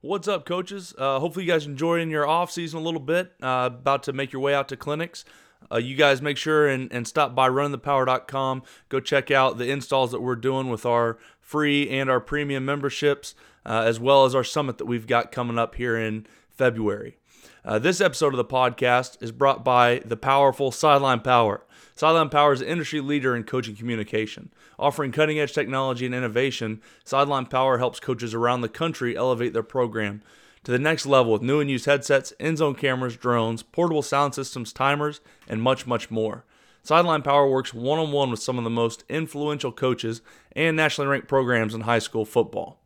What's up, coaches? Uh, hopefully, you guys enjoying your off season a little bit. Uh, about to make your way out to clinics. Uh, you guys make sure and, and stop by runningthepower.com. Go check out the installs that we're doing with our free and our premium memberships, uh, as well as our summit that we've got coming up here in February. Uh, this episode of the podcast is brought by the powerful Sideline Power. Sideline Power is an industry leader in coaching communication. Offering cutting edge technology and innovation, Sideline Power helps coaches around the country elevate their program to the next level with new and used headsets, end zone cameras, drones, portable sound systems, timers, and much, much more. Sideline Power works one on one with some of the most influential coaches and nationally ranked programs in high school football.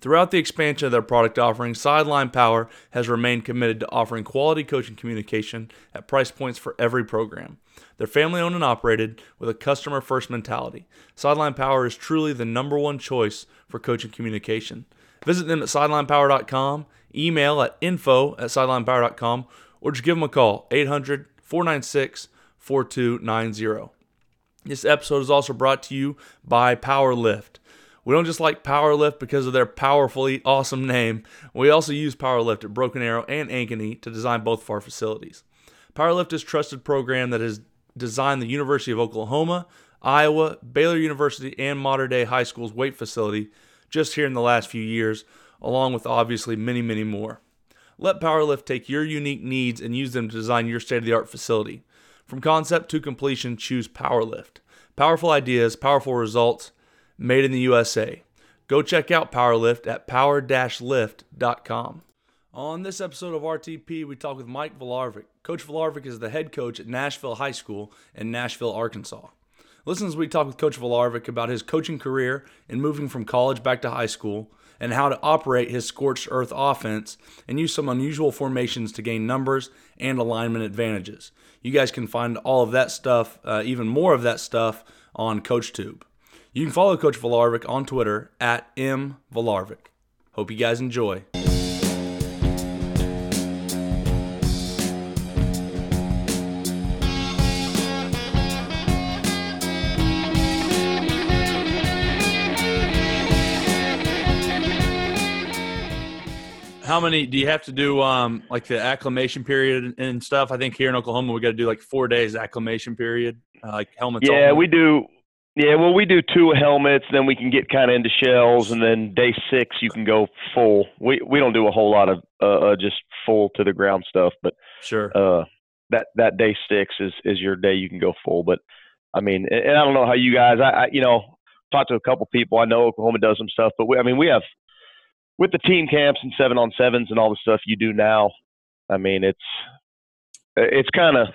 Throughout the expansion of their product offering, Sideline Power has remained committed to offering quality coaching communication at price points for every program. They're family owned and operated with a customer first mentality. Sideline Power is truly the number one choice for coaching communication. Visit them at sidelinepower.com, email at info at sidelinepower.com, or just give them a call 800 496 4290. This episode is also brought to you by Powerlift. We don't just like Powerlift because of their powerfully awesome name. We also use Powerlift at Broken Arrow and Ankeny to design both of our facilities. Powerlift is a trusted program that has designed the University of Oklahoma, Iowa, Baylor University, and modern day High School's weight facility just here in the last few years, along with obviously many, many more. Let Powerlift take your unique needs and use them to design your state of the art facility. From concept to completion, choose Powerlift. Powerful ideas, powerful results, made in the USA. Go check out Powerlift at power-lift.com. On this episode of RTP, we talk with Mike Volarvik. Coach Volarvik is the head coach at Nashville High School in Nashville, Arkansas. Listen as we talk with Coach Volarvik about his coaching career and moving from college back to high school, and how to operate his scorched earth offense and use some unusual formations to gain numbers and alignment advantages. You guys can find all of that stuff, uh, even more of that stuff, on CoachTube. You can follow Coach Volarvik on Twitter at mvolarvik. Hope you guys enjoy. How many do you have to do? Um, like the acclimation period and stuff. I think here in Oklahoma we got to do like four days acclimation period, uh, like helmets. Yeah, on. we do. Yeah, well, we do two helmets, then we can get kind of into shells, and then day six you can go full. We we don't do a whole lot of uh, uh just full to the ground stuff, but sure. Uh, that that day six is is your day you can go full. But I mean, and I don't know how you guys. I, I you know talked to a couple people. I know Oklahoma does some stuff, but we, I mean we have with the team camps and seven on sevens and all the stuff you do now. I mean it's it's kind of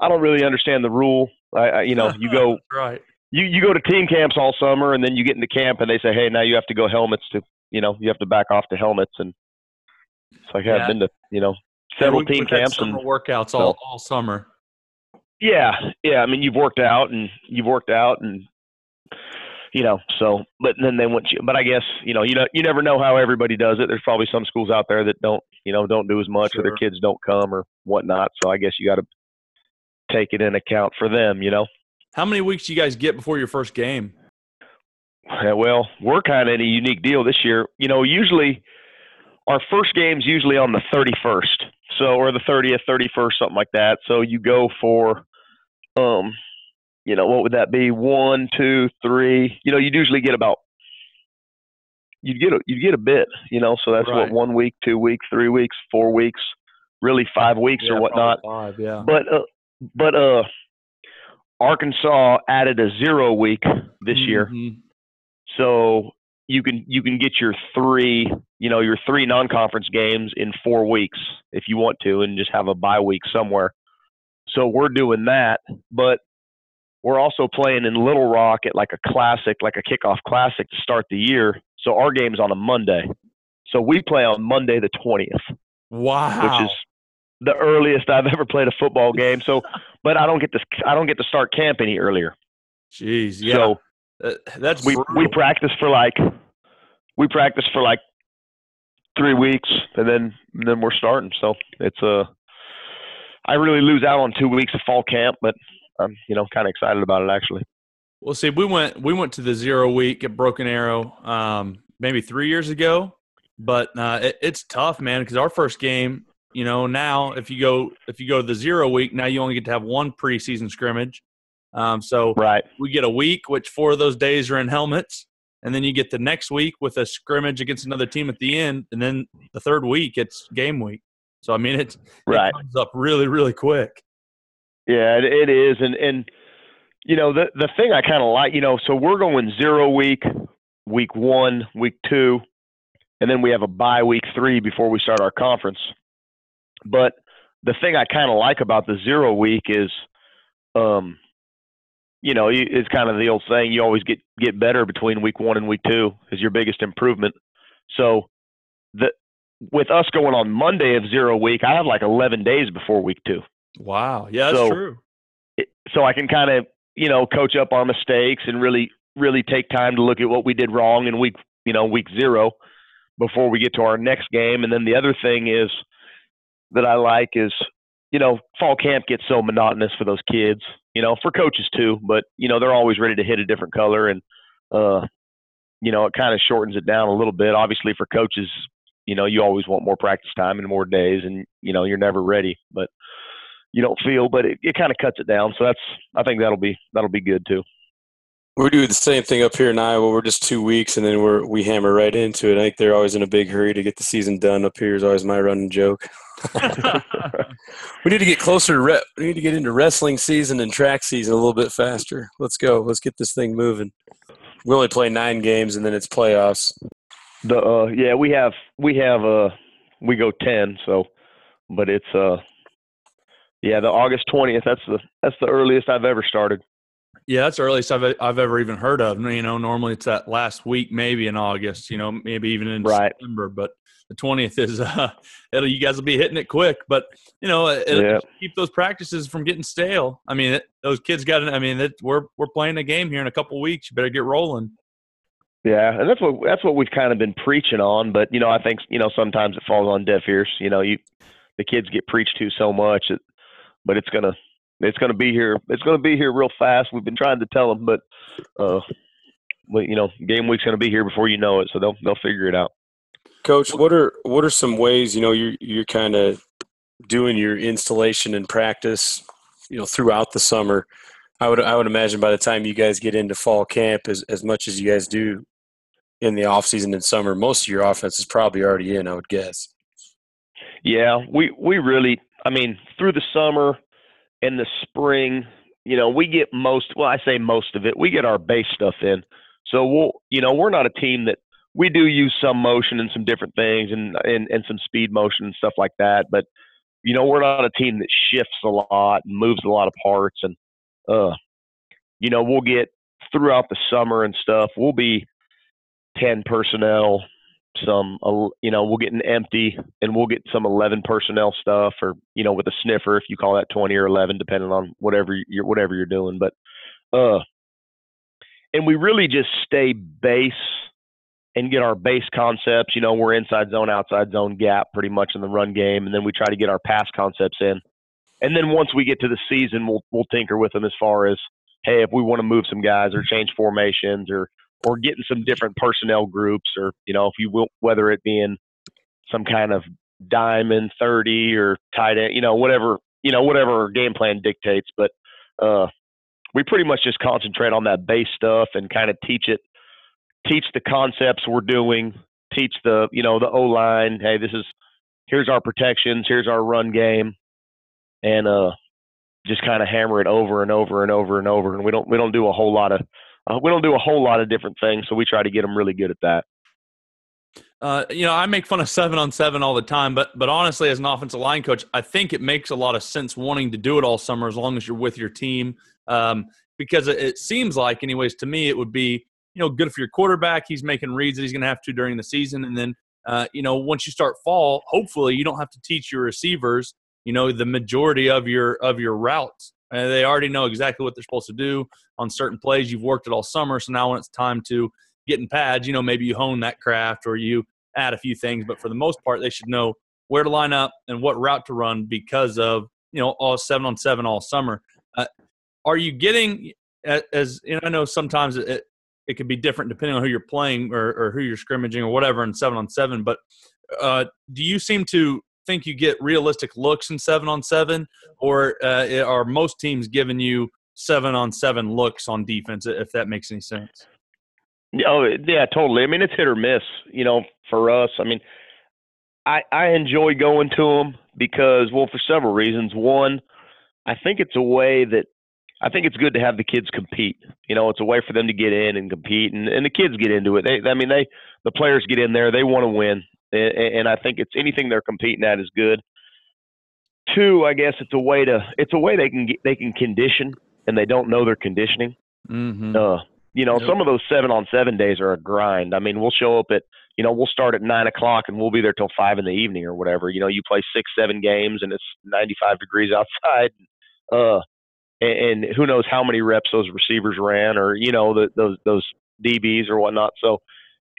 I don't really understand the rule. I, I you know you go right you you go to team camps all summer and then you get into camp and they say, hey, now you have to go helmets to you know you have to back off to helmets and it's like yeah. I've been to you know several team camps and workouts all, all summer. Yeah, yeah. I mean, you've worked out and you've worked out and you know so but then they want you but i guess you know you know you never know how everybody does it there's probably some schools out there that don't you know don't do as much sure. or their kids don't come or whatnot so i guess you got to take it in account for them you know how many weeks do you guys get before your first game? Yeah, well, we're kind of in a unique deal this year. You know, usually our first game's usually on the 31st, so or the 30th, 31st, something like that. So you go for, um, you know, what would that be? One, two, three. You know, you'd usually get about you'd get a you get a bit. You know, so that's right. what one week, two weeks, three weeks, four weeks, really five weeks yeah, or whatnot. Five, yeah. But uh, but uh Arkansas added a zero week this mm-hmm. year, so you can you can get your three you know your three non-conference games in four weeks if you want to, and just have a bye week somewhere. So we're doing that, but we're also playing in Little Rock at like a classic, like a kickoff classic to start the year. So our game's on a Monday. So we play on Monday the twentieth. Wow. Which is the earliest I've ever played a football game. So, but I don't get to I don't get to start camp any earlier. Jeez, yeah. So uh, that's we brutal. we practice for like we practice for like three weeks, and then and then we're starting. So it's a uh, I really lose out on two weeks of fall camp, but I'm you know kind of excited about it actually. Well, see, we went we went to the zero week at Broken Arrow um, maybe three years ago, but uh, it, it's tough, man. Because our first game, you know, now if you go if you go to the zero week, now you only get to have one preseason scrimmage. Um, so right, we get a week, which four of those days are in helmets, and then you get the next week with a scrimmage against another team at the end, and then the third week it's game week. So I mean, it's right. it comes up really, really quick. Yeah, it, it is, and and you know the the thing I kind of like, you know, so we're going zero week, week one, week two, and then we have a bye week three before we start our conference. But the thing I kind of like about the zero week is, um, you know, it's kind of the old saying: you always get get better between week one and week two is your biggest improvement. So the with us going on Monday of zero week, I have like 11 days before week two. Wow. Yeah, that's so, true. So I can kind of, you know, coach up our mistakes and really, really take time to look at what we did wrong in week, you know, week zero before we get to our next game. And then the other thing is that I like is, you know, fall camp gets so monotonous for those kids, you know, for coaches too, but, you know, they're always ready to hit a different color. And, uh, you know, it kind of shortens it down a little bit. Obviously, for coaches, you know, you always want more practice time and more days, and you know, you're never ready, but you don't feel, but it, it kind of cuts it down. So that's, I think that'll be that'll be good too. We're doing the same thing up here in Iowa. We're just two weeks, and then we're we hammer right into it. I think they're always in a big hurry to get the season done. Up here is always my running joke. we need to get closer to rep. we need to get into wrestling season and track season a little bit faster. Let's go. Let's get this thing moving. We only play nine games, and then it's playoffs. The uh, yeah, we have we have uh we go ten, so but it's uh yeah, the August twentieth. That's the that's the earliest I've ever started. Yeah, that's the earliest I've I've ever even heard of. You know, normally it's that last week, maybe in August. You know, maybe even in right. September. But the twentieth is uh, it'll you guys will be hitting it quick. But you know, it'll yeah. keep those practices from getting stale. I mean, it, those kids got. I mean, it, we're we're playing a game here in a couple weeks. You better get rolling. Yeah, and that's what that's what we've kind of been preaching on. But you know, I think you know sometimes it falls on deaf ears. You know, you the kids get preached to so much, that, but it's gonna it's gonna be here. It's gonna be here real fast. We've been trying to tell them, but uh, but you know, game week's gonna be here before you know it. So they'll they'll figure it out. Coach, what are what are some ways you know you're you're kind of doing your installation and practice, you know, throughout the summer? I would I would imagine by the time you guys get into fall camp, as as much as you guys do in the off season and summer, most of your offense is probably already in. I would guess. Yeah, we we really, I mean, through the summer and the spring, you know, we get most. Well, I say most of it. We get our base stuff in. So we'll, you know, we're not a team that we do use some motion and some different things and and, and some speed motion and stuff like that. But you know, we're not a team that shifts a lot and moves a lot of parts. And uh, you know, we'll get throughout the summer and stuff. We'll be 10 personnel, some, you know, we'll get an empty and we'll get some 11 personnel stuff or, you know, with a sniffer, if you call that 20 or 11, depending on whatever you're, whatever you're doing. But, uh, and we really just stay base and get our base concepts. You know, we're inside zone, outside zone gap pretty much in the run game. And then we try to get our pass concepts in. And then once we get to the season, we'll, we'll tinker with them as far as, hey, if we want to move some guys or change formations or, or getting some different personnel groups, or you know, if you will, whether it being some kind of diamond thirty or tight end, you know, whatever you know, whatever game plan dictates. But uh, we pretty much just concentrate on that base stuff and kind of teach it, teach the concepts we're doing, teach the you know the O line. Hey, this is here's our protections, here's our run game, and uh, just kind of hammer it over and over and over and over. And we don't we don't do a whole lot of uh, we don't do a whole lot of different things, so we try to get them really good at that. Uh, you know, I make fun of seven on seven all the time, but but honestly, as an offensive line coach, I think it makes a lot of sense wanting to do it all summer as long as you're with your team, um, because it, it, seems like, anyways, to me, it would be you know good for your quarterback. He's making reads that he's going to have to during the season, and then uh, you know once you start fall, hopefully you don't have to teach your receivers you know the majority of your of your routes and they already know exactly what they're supposed to do on certain plays. You've worked it all summer, so now when it's time to get in pads, you know maybe you hone that craft or you add a few things. But for the most part, they should know where to line up and what route to run because of you know all seven on seven all summer. Uh, are you getting as you know, I know sometimes it, it could be different depending on who you're playing or, or who you're scrimmaging or whatever in seven on seven. But uh, do you seem to think you get realistic looks in seven on seven, or uh, are most teams giving you seven on seven looks on defense? If that makes any sense. Oh yeah, totally. I mean, it's hit or miss. You know, for us, I mean, I I enjoy going to them because, well, for several reasons. One, I think it's a way that I think it's good to have the kids compete. You know, it's a way for them to get in and compete, and, and the kids get into it. They, I mean, they the players get in there, they want to win, and, and I think it's anything they're competing at is good. Two, I guess it's a way to it's a way they can get, they can condition, and they don't know they're conditioning. Mm-hmm. Uh, you know, Yep. some of those seven on seven days are a grind. I mean, we'll show up at, you know, we'll start at nine o'clock and we'll be there till five in the evening or whatever. You know, you play six, seven games and it's 95 degrees outside. Uh, and, and who knows how many reps those receivers ran or, you know, the, those, those DBs or whatnot. So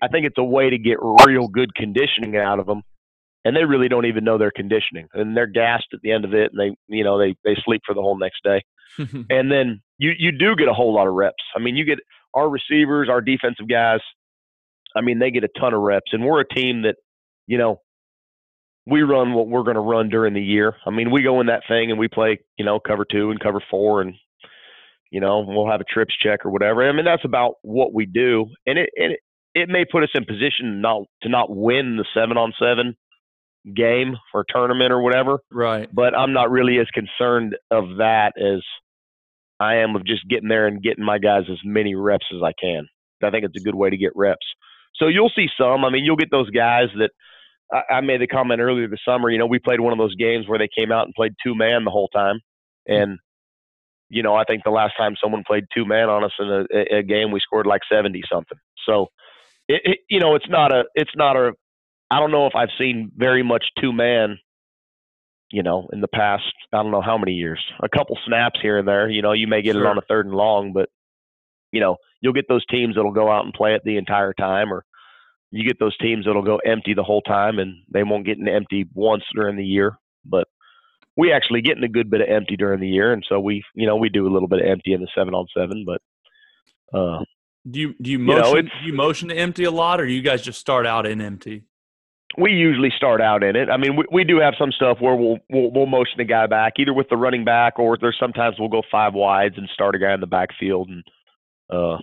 I think it's a way to get real good conditioning out of them. And they really don't even know they're conditioning and they're gassed at the end of it. And they, you know, they, they sleep for the whole next day and then you you do get a whole lot of reps. I mean, you get our receivers, our defensive guys. I mean, they get a ton of reps, and we're a team that, you know, we run what we're going to run during the year. I mean, we go in that thing and we play, you know, cover two and cover four, and you know, we'll have a trips check or whatever. I mean, that's about what we do, and it and it, it may put us in position not to not win the seven on seven game or tournament or whatever right. but I'm not really as concerned of that as I am of just getting there and getting my guys as many reps as I can. I think it's a good way to get reps. So you'll see some. I mean, you'll get those guys that I, I made the comment earlier this summer. You know, we played one of those games where they came out and played two man the whole time, hmm. and you know, I think the last time someone played two man on us in a, a- a game, we scored like seventy something. So, it, it, you know, it's not a, it's not a. I don't know if I've seen very much two man you know, in the past, I don't know how many years, a couple snaps here and there. You know, you may get it on a third and long, but you know, you'll get those teams that'll go out and play it the entire time, or you get those teams that'll go empty the whole time and they won't get an empty once during the year. But we actually get in a good bit of empty during the year, and so we, you know, we do a little bit of empty in the seven on seven, but. Uh, Do you do you know, motion it's- do you motion to empty a lot, or do you guys just start out in empty? we usually start out in it. I mean, we, we do have some stuff where we'll, we'll we'll motion the guy back either with the running back or there's sometimes we'll go five wides and start a guy in the backfield and uh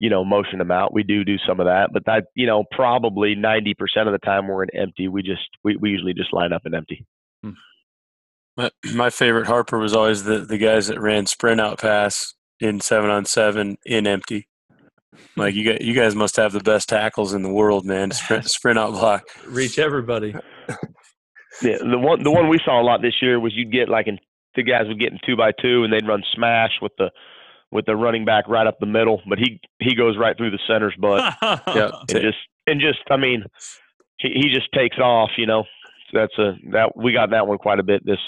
you know motion him out. We do do some of that, but that you know probably ninety percent of the time we're in empty. We just we, we usually just line up in empty. My, my favorite Harper was always the, the guys that ran sprint out pass in seven on seven in empty. Like you got, you guys must have the best tackles in the world, man. Sprint, sprint out block. Reach everybody. Yeah, the one the one we saw a lot this year was you'd get like in the guys would get in two by two and they'd run smash with the with the running back right up the middle, but he he goes right through the center's butt. Yeah, and just and just I mean, he he just takes off. You know, so that's a that we got that one quite a bit this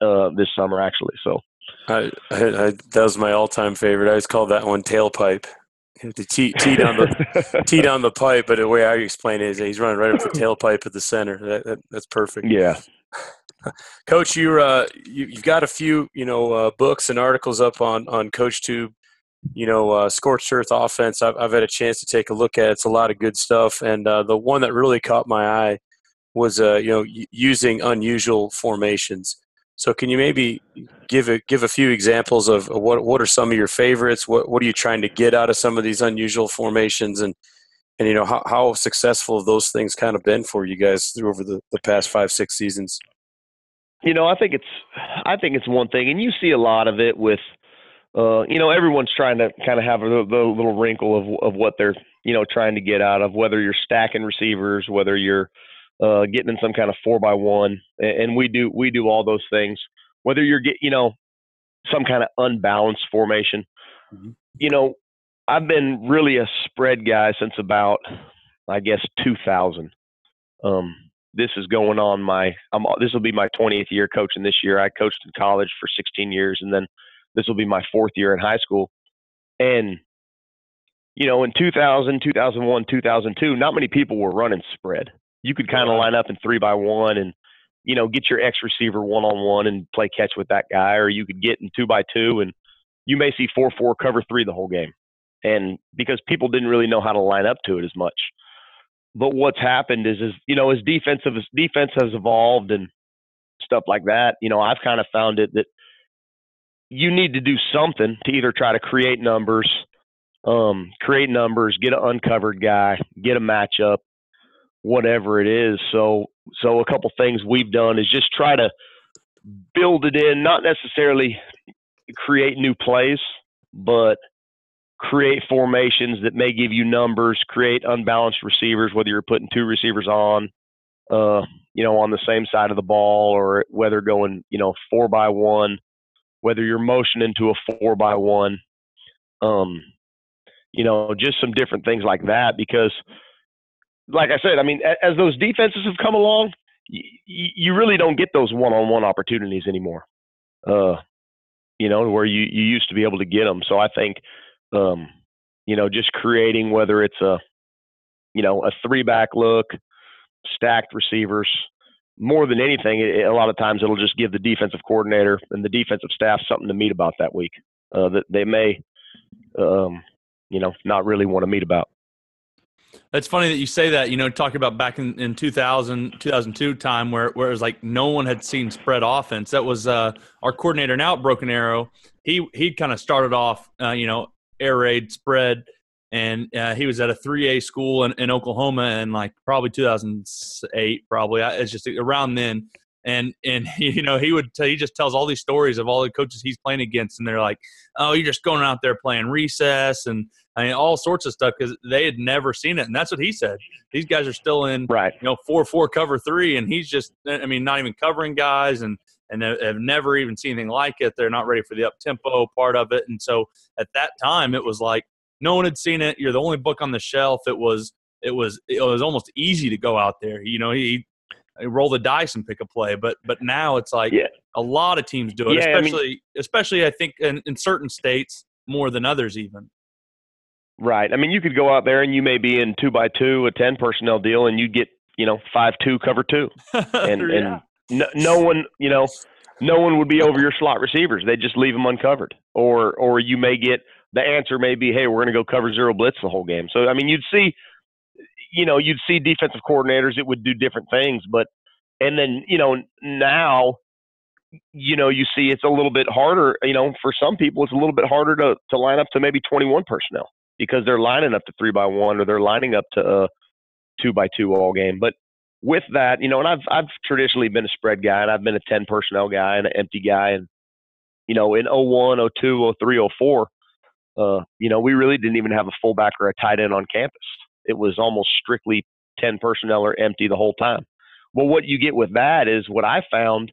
uh this summer actually. So I, I, I, that was my all-time favorite. I always called that one tailpipe. The tee, tee down the tee down the pipe, but the way I explain it is that he's running right up the tailpipe at the center. That, that, that's perfect. yeah. Coach, you're uh, you, you've got a few you know uh, books and articles up on on CoachTube. You know, uh, scorched earth offense. I've, I've had a chance to take a look at. it. It's a lot of good stuff, and uh, the one that really caught my eye was uh, you know y- using unusual formations. So, can you maybe give a give a few examples of what what are some of your favorites? What what are you trying to get out of some of these unusual formations, and and you know how how successful have those things kind of been for you guys through over the, the past five six seasons? You know, I think it's I think it's one thing, and you see a lot of it with, uh, you know, everyone's trying to kind of have a little, the little wrinkle of of what they're you know trying to get out of whether you're stacking receivers, whether you're uh, getting in some kind of four by one, and, we do we do all those things. Whether you're get you know some kind of unbalanced formation, Mhm. you know, I've been really a spread guy since about I guess 2000. Um, this is going on my I'm this will be my 20th year coaching this year. I coached in college for 16 years and then this will be my fourth year in high school. And you know, in 2000, 2001, 2002, not many people were running spread. You could kind of line up in 3 by 1 and you know, get your X receiver one on one and play catch with that guy or you could get in 2 by 2 and you may see 4-4 cover 3 the whole game. and because people didn't really know how to line up to it as much. But what's happened is, is you know, as defensive as defense has evolved and stuff like that, you know, I've kind of found it that you need to do something to either try to create numbers, um, create numbers, get an uncovered guy, get a matchup, whatever it is. So, so a couple things we've done is just try to build it in, not necessarily create new plays, but create formations that may give you numbers, create unbalanced receivers, whether you're putting two receivers on, uh, you know, on the same side of the ball, or whether going, you know, four by one, whether you're motioning to a four by one, um, you know, just some different things like that. Because, like I said, I mean, as those defenses have come along, you, you really don't get those one-on-one opportunities anymore. Uh, you know, where you you used to be able to get them. So I think, um, you know, just creating whether it's a, you know, a three-back look, stacked receivers. More than anything, it, a lot of times it'll just give the defensive coordinator and the defensive staff something to meet about that week uh, that they may, um, you know, not really want to meet about. It's funny that you say that. You know, talking about back in, in 2000, 2002 time where, where it was like no one had seen spread offense. That was uh, our coordinator now at Broken Arrow. He he kind of started off, uh, you know, air raid spread, and uh, he was at a 3A school in, in Oklahoma in like probably 2008, probably. It's just around then and and you know he would he just tells all these stories of all the coaches he's playing against and they're like oh you're just going out there playing recess and I mean all sorts of stuff because they had never seen it and that's what he said these guys are still in right you know four four cover three and he's just eh, I mean not even covering guys and and have never even seen anything like it they're not ready for the up tempo part of it and so at that time it was like no one had seen it you're the only book on the shelf it was it was it was almost easy to go out there you know he roll the dice and pick a play. But but now it's like yeah. a lot of teams do it, yeah, especially I mean, especially I think in, in certain states more than others even. Right. I mean, you could go out there and you may be in two by two, a ten personnel deal, and you'd get you know five two cover two, and yeah. and no, no one you know no one would be over your slot receivers. They just leave them uncovered, or or you may get the answer may be, hey, we're going to go cover zero blitz the whole game. So I mean, you'd see you know, you'd see defensive coordinators that would do different things, but and then you know now, you know, you see it's a little bit harder. You know, for some people, it's a little bit harder to to line up to maybe 21 personnel because they're lining up to three by one or they're lining up to a two by two all game. But with that, you know, and I've I've traditionally been a spread guy and I've been a 10 personnel guy and an empty guy and you know in 01, 02, 03, 04, uh, you know, we really didn't even have a fullback or a tight end on campus it was almost strictly 10 personnel or empty the whole time. Well, what you get with that is what I found,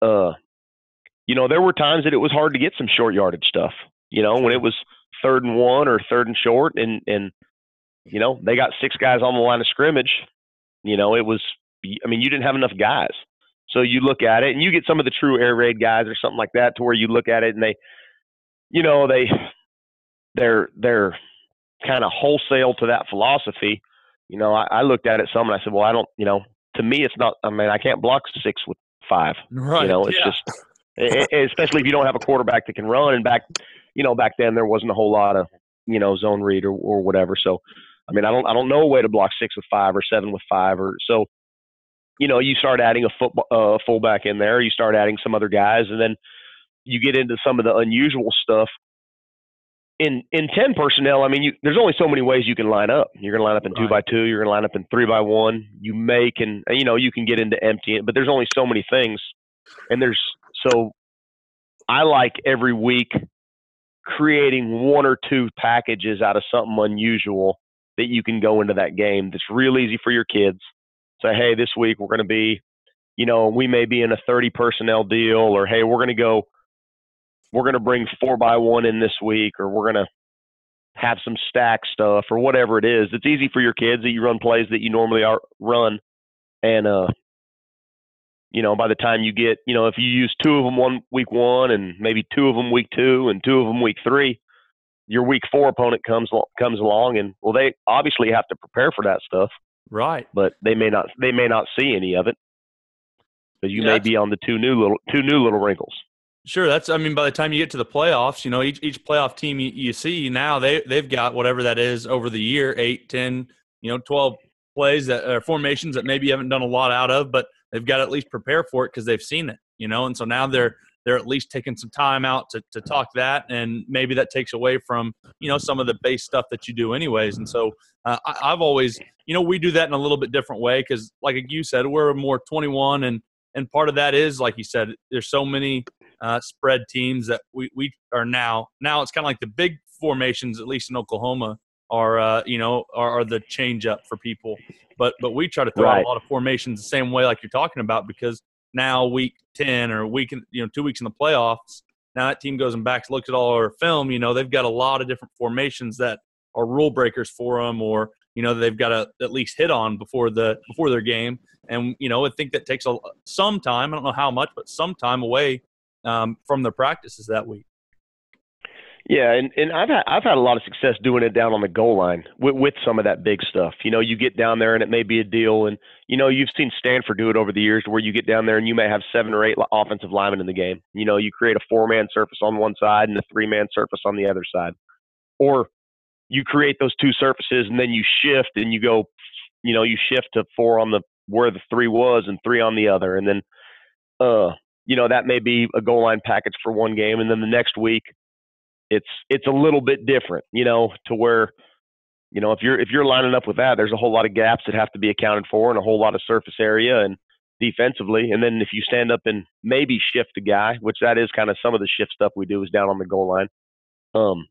uh, you know, there were times that it was hard to get some short yardage stuff, you know, when it was third and one or third and short and, and, you know, they got six guys on the line of scrimmage, you know, it was, I mean, you didn't have enough guys. So you look at it and you get some of the true air raid guys or something like that to where you look at it and they, you know, they, they're, they're, kind of wholesale to that philosophy, you know, I, I looked at it some and I said, well, I don't, you know, to me, it's not. I mean, I can't block six with five. Right. You know, it's yeah. just, especially if you don't have a quarterback that can run. And back, you know, back then there wasn't a whole lot of, you know, zone read or, or whatever. So, I mean, I don't, I don't know a way to block six with five or seven with five or so. You know, you start adding a football uh, fullback in there. You start adding some other guys, and then you get into some of the unusual stuff in in ten personnel, I mean, you, there's only so many ways you can line up. You're going to line up in right. two by two. You're going to line up in three by one. You may can you know you can get into empty, but there's only so many things, and there's so I like every week creating one or two packages out of something unusual that you can go into that game. That's real easy for your kids. Say, hey, this week we're going to be, you know, we may be in a 30 personnel deal, or hey, we're going to go we're going to bring four by one in this week, or we're going to have some stack stuff, or whatever it is. It's easy for your kids that you run plays that you normally are run, and uh, you know, by the time you get, you know, if you use two of them one week one, and maybe two of them week two, and two of them week three, your week four opponent comes comes along, and well, they obviously have to prepare for that stuff, right? But they may not they may not see any of it because you yeah, may be on the two new little two new little wrinkles. Sure, that's. I mean, by the time you get to the playoffs, you know, each each playoff team you, you see now they they've got whatever that is over the year, eight, ten, you know, twelve plays that are formations that maybe you haven't done a lot out of, but they've got to at least prepare for it because they've seen it, you know, and so now they're they're at least taking some time out to, to talk that and maybe that takes away from you know some of the base stuff that you do anyways and so uh, I, i've always you know we do that in a little bit different way because like you said we're more 21 and and part of that is like you said there's so many uh, spread teams that we, we are now now it's kind of like the big formations at least in oklahoma are uh, you know are, are, the change up for people. But but we try to throw right. out a lot of formations the same way like you're talking about because now week 10 or week in, you know two weeks in the playoffs now that team goes and backs looks at all our film you know they've got a lot of different formations that are rule breakers for them or you know they've got to at least hit on before the before their game. And you know i think that takes a some time i don't know how much but some time away um, from their practices that week yeah, and, and I've had I've had a lot of success doing it down on the goal line with, with some of that big stuff. You know, you get down there and it may be a deal, and you know you've seen Stanford do it over the years, where you get down there and you may have seven or eight offensive linemen in the game. You know, you create a four man surface on one side and a three man surface on the other side, or you create those two surfaces and then you shift and you go, you know, you shift to four on the where the three was and three on the other, and then, uh, you know, that may be a goal line package for one game, and then the next week it's it's a little bit different, you know, to where you know if you're if you're lining up with that, there's a whole lot of gaps that have to be accounted for and a whole lot of surface area and defensively. And then if you stand up and maybe shift a guy, which that is kind of some of the shift stuff we do is down on the goal line. Um,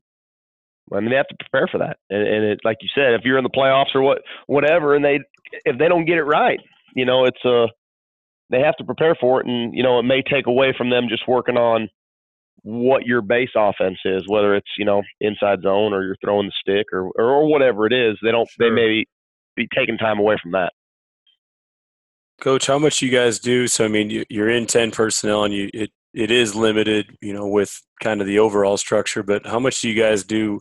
I mean, they have to prepare for that. And, and it, like you said, if you're in the playoffs or what, whatever, and they if they don't get it right, you know, it's uh they have to prepare for it, and you know, it may take away from them just working on what your base offense is, whether it's you know inside zone or you're throwing the stick or or, whatever it is. They don't. Sure. They may be taking time away from that. Coach, how much you guys do? So I mean, you're in ten personnel, and you it it is limited, you know, with kind of the overall structure. But how much do you guys do?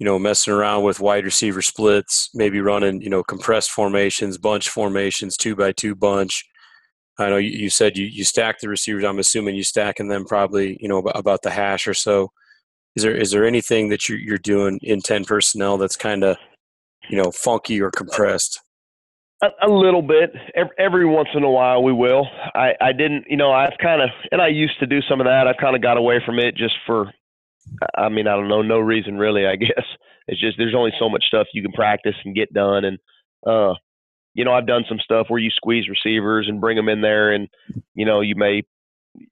You know, messing around with wide receiver splits, maybe running, you know, compressed formations, bunch formations, two by two bunch I know you, said you, you stack the receivers. I'm assuming you stacking them probably, you know, about, the hash or so. Is there is there anything that you're, you're doing in 10 personnel that's kind of, you know, funky or compressed? A, a, little bit. Every, every once in a while we will. I, I didn't, you know, I've kind of, and I used to do some of that. I've kind of got away from it just for, I mean, I don't know, no reason really, I guess. It's just there's only so much stuff you can practice and get done. And, uh, you know, I've done some stuff where you squeeze receivers and bring them in there, and you know, you may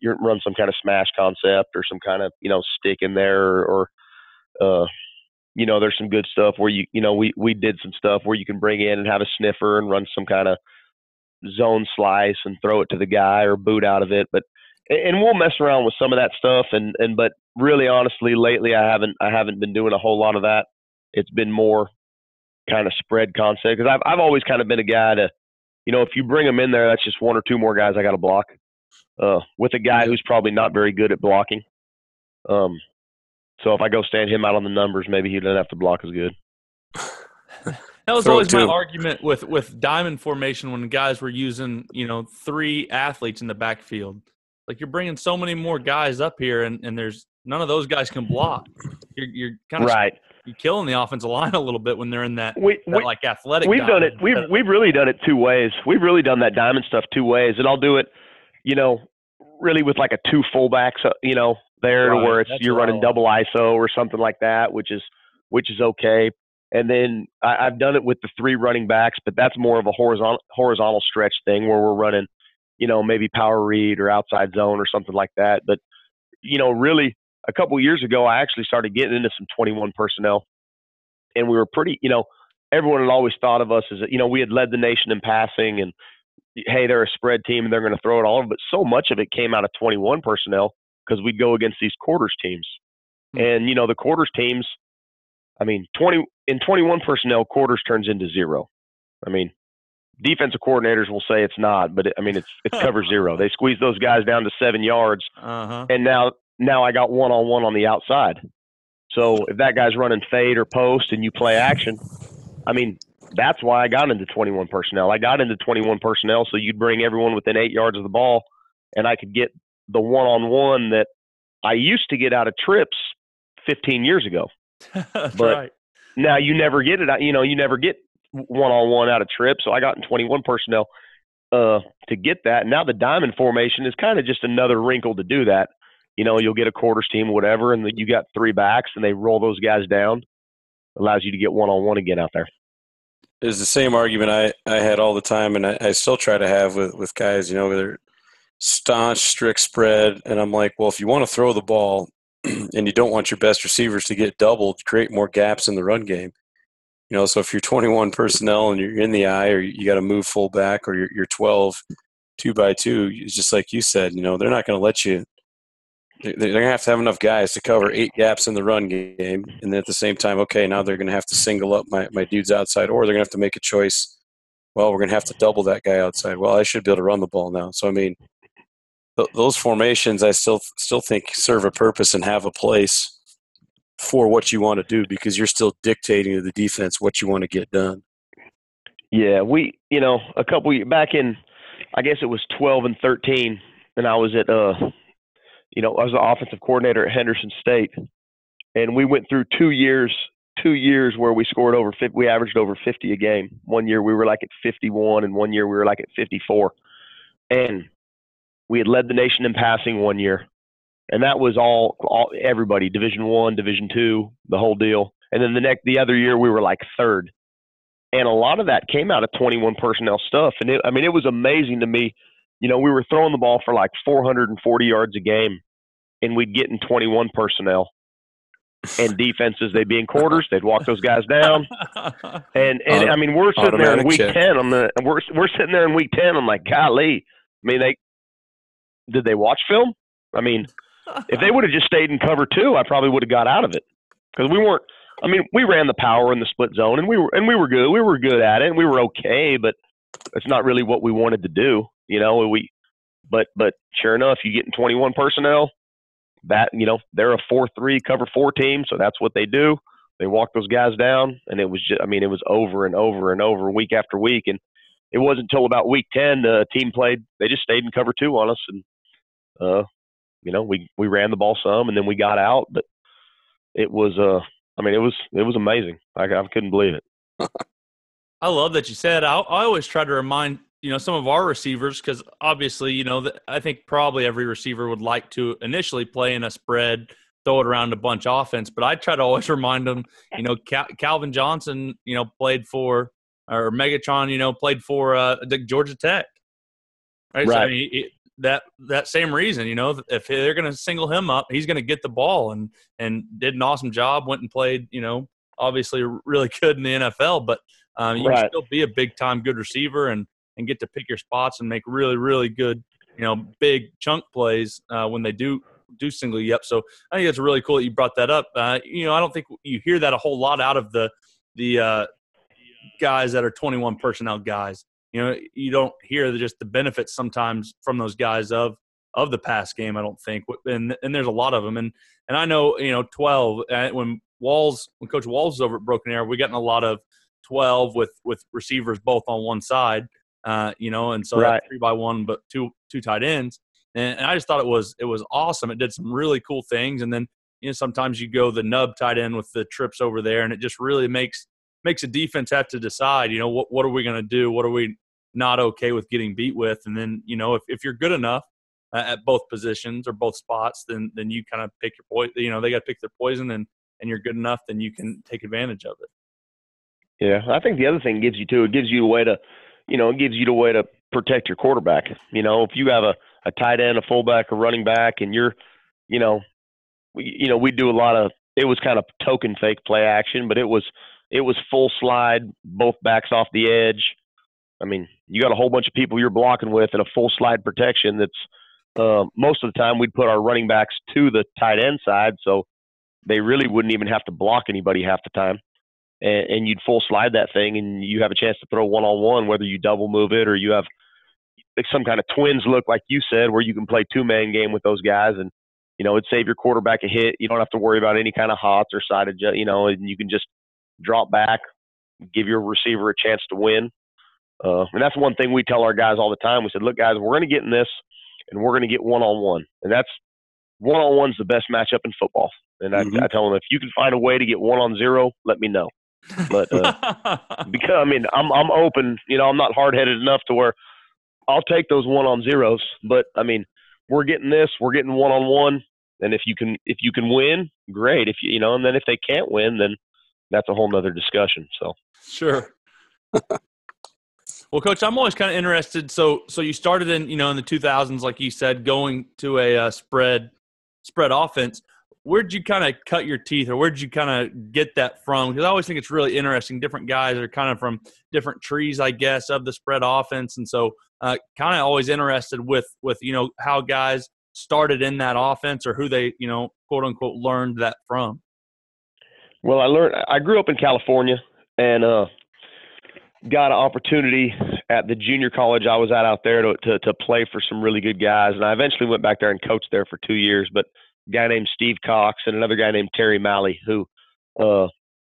you run some kind of smash concept or some kind of you know stick in there, or, or uh, you know, there's some good stuff where you you know we we did some stuff where you can bring in and have a sniffer and run some kind of zone slice and throw it to the guy or boot out of it, but and we'll mess around with some of that stuff and and but really honestly lately I haven't I haven't been doing a whole lot of that. It's been more kind of spread concept because I've I've always kind of been a guy to, you know, if you bring them in there, that's just one or two more guys I got to block. Uh, with a guy who's probably not very good at blocking. Um, so if I go stand him out on the numbers, maybe he doesn't have to block as good. that was Throw always my argument with with diamond formation when guys were using you know three athletes in the backfield. Like you're bringing so many more guys up here, and, and there's none of those guys can block. You're, you're kind of right you killing the offensive line a little bit when they're in that, we, that we, like athletic. We've done it. We've we've really done it two ways. We've really done that diamond stuff two ways, and I'll do it. You know, really with like a two fullbacks. Uh, you know, there right. where it's That's you're running double ISO or something like that, which is which is okay. And then I, I've done it with the three running backs, but that's more of a horizontal horizontal stretch thing where we're running, you know, maybe power read or outside zone or something like that. But you know, really a couple years ago, I actually started getting into some 21 personnel, and we were pretty, you know, everyone had always thought of us as, you know, we had led the nation in passing, and hey, they're a spread team and they're going to throw it all over. But so much of it came out of 21 personnel because we'd go against these quarters teams, mm-hmm. and you know, the quarters teams. I mean, 20 in 21 personnel, quarters turns into zero. I mean, defensive coordinators will say it's not, but it, I mean, it's it's cover zero. They squeeze those guys down to seven yards, uh-huh. and now now I got one on one on the outside. So if that guy's running fade or post and you play action, I mean, that's why I got into 21 personnel. I got into 21 personnel so you'd bring everyone within eight yards of the ball, and I could get the one on one that I used to get out of trips 15 years ago. That's But- right. Now you never get it. You know, you never get one on one out of trips. So I got in 21 personnel uh, to get that. Now the diamond formation is kind of just another wrinkle to do that. You know, you'll get a quarters team, whatever, and you got three backs, and they roll those guys down. Allows you to get one on one again out there. It's the same argument I, I had all the time, and I, I still try to have with, with guys, you know, they're staunch, strict spread. And I'm like, well, if you want to throw the ball and you don't want your best receivers to get doubled, create more gaps in the run game. You know, so if you're 21 personnel and you're in the eye, or you got to move full back, or you're, you're 12, two by two, it's just like you said, you know, they're not going to let you. They're going to have to have enough guys to cover eight gaps in the run game, and then at the same time, okay, now they're going to have to single up my, my dudes outside, or they're going to have to make a choice. Well, we're going to have to double that guy outside. Well, I should be able to run the ball now. So I mean, th- those formations, I still still think serve a purpose and have a place for what you want to do because you're still dictating to the defense what you want to get done. Yeah, we, you know, a couple back in, I guess it was 12 and 13, and I was at, uh, you know, I was the offensive coordinator at Henderson State, and we went through two years, two years where we scored over 50, we averaged over 50 a game. One year we were like at 51, and one year we were like at 54, and we had led the nation in passing one year, and that was all, all everybody, Division One, Division Two, the whole deal. And then the next, the other year we were like third and a lot of that came out of 21 personnel stuff. And it, I mean, it was amazing to me. You know, we were throwing the ball for like 440 yards a game, and we'd get in 21 personnel. And defenses, they'd be in quarters, they'd walk those guys down. And and Auto- I mean, we're sitting there in week check. 10 on the we're we're sitting there in week 10. I'm like, golly. I mean, they did they watch film? I mean, if they would have just stayed in cover two, I probably would have got out of it because we weren't. I mean, we ran the power in the split zone, and we were and we were good. We were good at it, and we were okay, but it's not really what we wanted to do. You know, we. But but sure enough, you get in 21 personnel. That you know they're a four-three cover four team, so that's what they do. They walk those guys down, and it was just. I mean, it was over and over and over, week after week, and it wasn't until about week 10 the team played. They just stayed in cover two on us, and uh, you know, we we ran the ball some, and then we got out, but it was uh I mean it was it was amazing. I, I couldn't believe it. I love that you said. I, I always try to remind you know some of our receivers because obviously you know I think probably every receiver would like to initially play in a spread, throw it around a bunch offense. But I try to always remind them, you know, Cal- Calvin Johnson, you know, played for or Megatron, you know, played for uh, the Georgia Tech. Right. So, I mean, it, that that same reason, you know, if they're going to single him up, he's going to get the ball and and did an awesome job. Went and played, you know, obviously really good in the NFL, but um, you can Right. still be a big time good receiver and and get to pick your spots and make really really good, you know, big chunk plays uh, when they do do single you up. So I think it's really cool that you brought that up. Uh, you know, I don't think you hear that a whole lot out of the the uh, guys that are 21 personnel guys. You know, you don't hear the, just the benefits sometimes from those guys of of the pass game. I don't think, and and there's a lot of them. And and I know you know 12 uh, when Walls when Coach Walls was over at Broken Arrow, we got in a lot of 12 with with receivers both on one side. Uh, you know, and so Right. three by one, but two two tight ends. And, and I just thought it was it was awesome. It did some really cool things, and then you know sometimes you go the nub tight end with the trips over there, and it just really makes makes a defense have to decide. You know what what are we going to do? What are we not okay with getting beat with? And then you know if if you're good enough uh, at both positions or both spots, then then you kind of pick your poison. You know they got to pick their poison, and and you're good enough, then you can take advantage of it. Yeah, I think the other thing it gives you too, it gives you a way to, you know, it gives you the way to protect your quarterback. You know, if you have a, a tight end, a fullback, a running back, and you're, you know, we, you know, we do a lot of. It was kind of token fake play action, but it was it was full slide, both backs off the edge. I mean, you got a whole bunch of people you're blocking with and a full slide protection. That's uh, most of the time we'd put our running backs to the tight end side, so they really wouldn't even have to block anybody half the time and, and you'd full slide that thing, and you have a chance to throw one on one, whether you double move it or you have some kind of twins look, like you said, where you can play two man game with those guys, and you know it'd save your quarterback a hit. You don't have to worry about any kind of hots or side adjust, you know, and you can just drop back, give your receiver a chance to win. Uh, and that's one thing we tell our guys all the time. We said, look, guys, we're going to get in this, and we're going to get one on one, and that's one on one's the best matchup in football. And I, Mhm. I tell them if you can find a way to get one on zero, let me know. But uh, because I mean, I'm I'm open. You know, I'm not hard headed enough to where I'll take those one on zeros. But I mean, we're getting this. We're getting one on one. And if you can if you can win, great. If you you know, and then if they can't win, then that's a whole nother discussion. So Sure. well, coach, I'm always kind of interested. So, so you started in, you know, in the 2000s, like you said, going to a uh, spread spread offense. Where'd you kind of cut your teeth, or where'd you kind of get that from? Because I always think it's really interesting. Different guys are kind of from different trees, I guess, of the spread offense, and so uh, kind of always interested with with you know how guys started in that offense or who they you know quote unquote learned that from. Well, I learned. I grew up in California and uh, got an opportunity at the junior college I was at out there to, to to play for some really good guys. And I eventually went back there and coached there for two years. But guy named Steve Cox and another guy named Terry Malley, who, uh,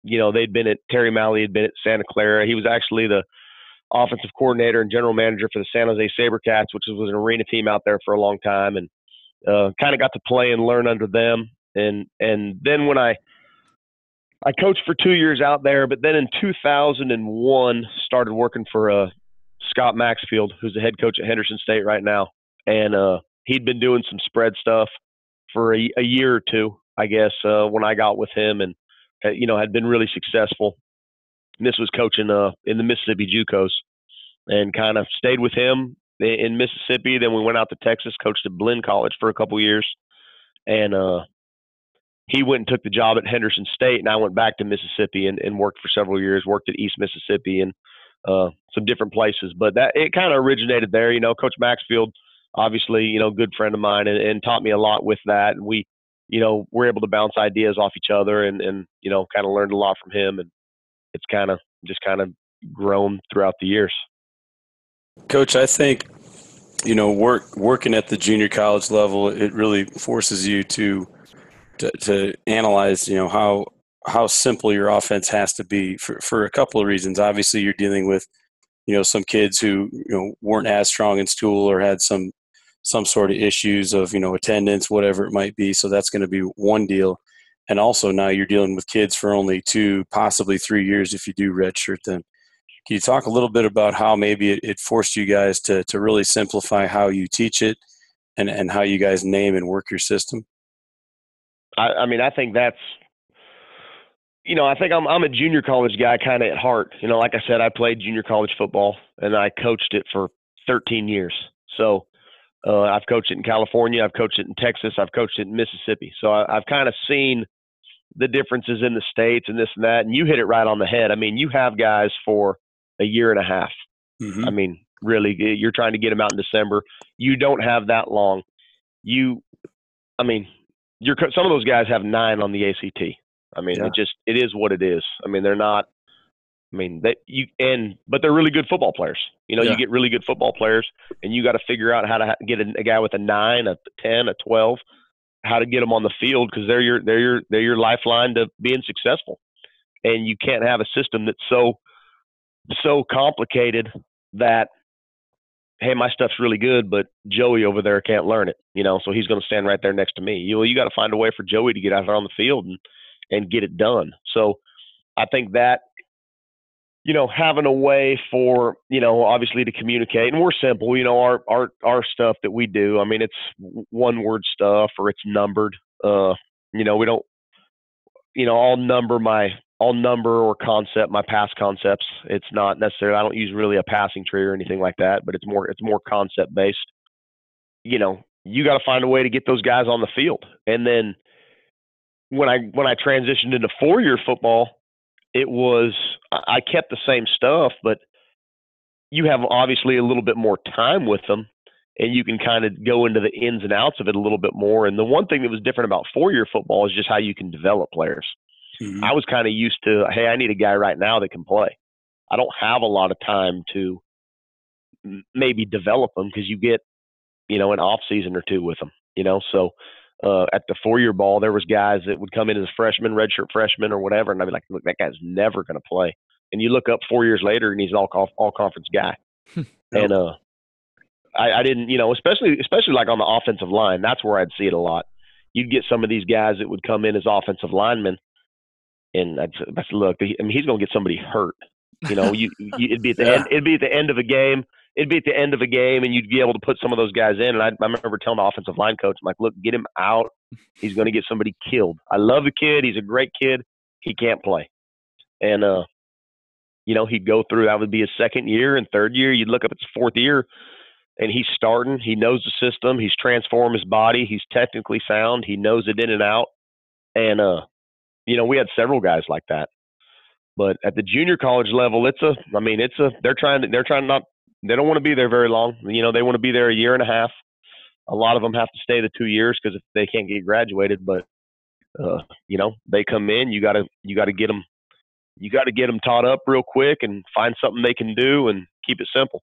you know, they'd been at Terry Malley had been at Santa Clara. He was actually the offensive coordinator and general manager for the San Jose SaberCats, which was an arena team out there for a long time, and uh, kind of got to play and learn under them. And and then when I I coached for two years out there, but then in 2001 started working for uh, Scott Maxfield, who's the head coach at Henderson State right now, and uh, he'd been doing some spread stuff for a, a year or two, I guess, uh, when I got with him, and uh, you know had been really successful. And this was coaching uh, in the Mississippi JUCOs, and kind of stayed with him in, in Mississippi. Then we went out to Texas, coached at Blinn College for a couple years, and uh, he went and took the job at Henderson State, and I went back to Mississippi and, and worked for several years. Worked at East Mississippi and uh, some different places, but that it kind of originated there. You know, Coach Maxfield, obviously, you know, good friend of mine, and, and taught me a lot with that. And we, you know, we're able to bounce ideas off each other, and and you know, kind of learned a lot from him, and it's kind of just kind of grown throughout the years. Coach, I think you know work working at the junior college level it really forces you to to, to analyze you know how how simple your offense has to be for, for a couple of reasons obviously you're dealing with you know some kids who you know weren't as strong in school or had some some sort of issues of you know attendance whatever it might be so that's going to be one deal and also now you're dealing with kids for only two possibly three years if you do redshirt them can you talk a little bit about how maybe it, it forced you guys to, to really simplify how you teach it and, and how you guys name and work your system? I, I mean, I think that's, you know, I think I'm I'm a junior college guy kind of at heart. You know, like I said, I played junior college football and I coached it for 13 years. So uh, I've coached it in California, I've coached it in Texas, I've coached it in Mississippi. So I, I've kind of seen the differences in the states and this and that. And you hit it right on the head. I mean, you have guys for a year and a half. Mm-hmm. I mean, really, you're trying to get them out in December. You don't have that long. You, I mean, you're some of those guys have nine on the ACT. I mean, Yeah. it just it is what it is. I mean, they're not. I mean, that you and but they're really good football players. You know, Yeah. you get really good football players, and you got to figure out how to get a, a guy with a nine, a ten, a twelve, how to get them on the field because they're your they're your they're your lifeline to being successful. And you can't have a system that's so so complicated that hey, my stuff's really good, but Joey over there can't learn it. You know, so he's going to stand right there next to me. You know, you got to find a way for Joey to get out there on the field and and get it done. So I think that you know having a way for you know obviously to communicate and we're simple you know our our our stuff that we do i mean it's one word stuff or it's numbered uh you know we don't you know i'll number my i'll number or concept my pass concepts. It's not necessarily i don't use really a passing tree or anything like that but it's more it's more concept based. You know you got to find a way to get those guys on the field and then when i when i transitioned into four year football it was I kept the same stuff, but you have obviously a little bit more time with them and you can kind of go into the ins and outs of it a little bit more. And the one thing that was different about four year football is just how you can develop players. Mhm. I was kind of used to, hey, I need a guy right now that can play. I don't have a lot of time to maybe develop them because you get, you know, an off season or two with them, you know. So uh, at the four year ball, there was guys that would come in as freshmen, redshirt freshmen or whatever, and I'd be like, look, that guy's never going to play. And you look up four years later, and he's an all all conference guy. and uh, I, I didn't, you know, especially especially like on the offensive line, that's where I'd see it a lot. you'd get some of these guys that would come in as offensive linemen, and I'd, I'd look. I mean, he's going to get somebody hurt. You know, you, you it'd be at the Yeah. end. It'd be at the end of a game. It'd be at the end of a game, and you'd be able to put some of those guys in. And I, I remember telling the offensive line coach, "I'm like, look, get him out. He's going to get somebody killed. I love the kid. He's a great kid. He can't play." And uh, you know, he'd go through. That would be his second year and third year. You'd look up at his fourth year, and he's starting. He knows the system. He's transformed his body. He's technically sound. He knows it in and out. And uh, you know, we had several guys like that. But at the junior college level, it's a. I mean, it's a. They're trying to. They're trying not. They don't want to be there very long. You know, they want to be there a year and a half. A lot of them have to stay the two years because if they can't get graduated. But uh, you know, they come in. You gotta. You gotta get them. You got to get them taught up real quick and find something they can do and keep it simple.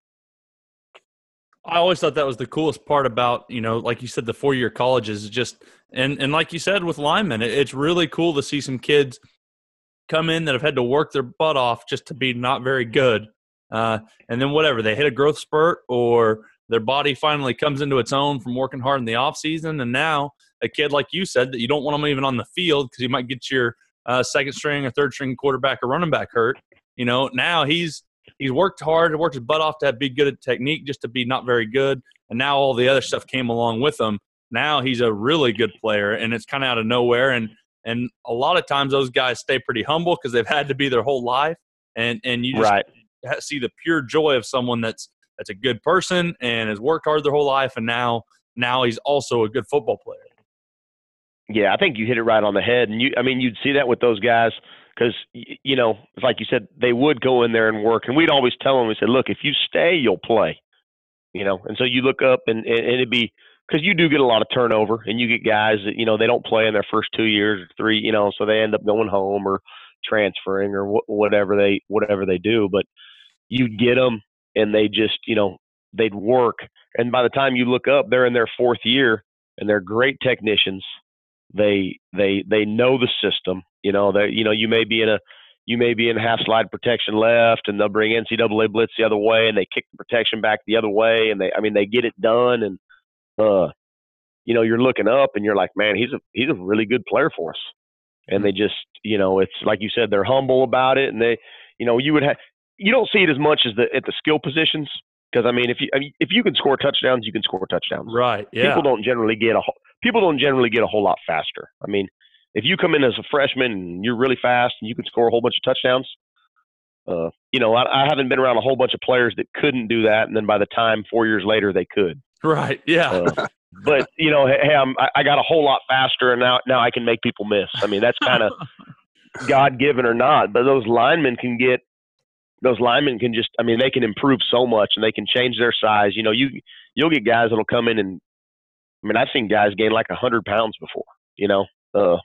I always thought that was the coolest part about, you know, like you said, the four year colleges just, and, and like you said with linemen, it, it's really cool to see some kids come in that have had to work their butt off just to be not very good. Uh, and then whatever, they hit a growth spurt or their body finally comes into its own from working hard in the off season. And now a kid, like you said, that you don't want them even on the field because you might get your uh, second string or third string quarterback or running back hurt. You know, now he's he's worked hard, worked his butt off to be good at technique, just to be not very good. And now all the other stuff came along with him. Now he's a really good player, and it's kind of out of nowhere. And and a lot of times those guys stay pretty humble because they've had to be their whole life. And and you just Right. See the pure joy of someone that's that's a good person and has worked hard their whole life, and now now he's also a good football player. Yeah, I think you hit it right on the head. And you, I mean, you'd see that with those guys because, you know, it's like you said, they would go in there and work. And we'd always tell them, we said, look, if you stay, you'll play, you know. And so you look up and, and it'd be because you do get a lot of turnover and you get guys that, you know, they don't play in their first two years or three, you know, so they end up going home or transferring or wh- whatever they, whatever they do. But you'd get them and they just, you know, they'd work. And by the time you look up, they're in their fourth year and they're great technicians they they they know the system. You know, that you know you may be in a you may be in half slide protection left, and they'll bring NCAA blitz the other way, and they kick the protection back the other way, and they I mean they get it done, and uh, you know you're looking up, and you're like, man, he's a he's a really good player for us, and they just you know it's like you said they're humble about it, and they you know you would have you don't see it as much as the at the skill positions because I mean if you I mean, if you can score touchdowns, you can score touchdowns Right. Yeah. people don't generally get a whole- people don't generally get a whole lot faster. I mean, if you come in as a freshman and you're really fast and you can score a whole bunch of touchdowns, uh, you know, I, I haven't been around a whole bunch of players that couldn't do that, and then by the time four years later they could. Right. Yeah. Uh, but you know, hey, hey, I'm, I I got a whole lot faster, and now now I can make people miss. I mean, that's kind of God given or not. But those linemen can get those linemen can just I mean they can improve so much and they can change their size. You know, you you'll get guys that'll come in and I mean I've seen guys gain like a hundred pounds before. You know, uh,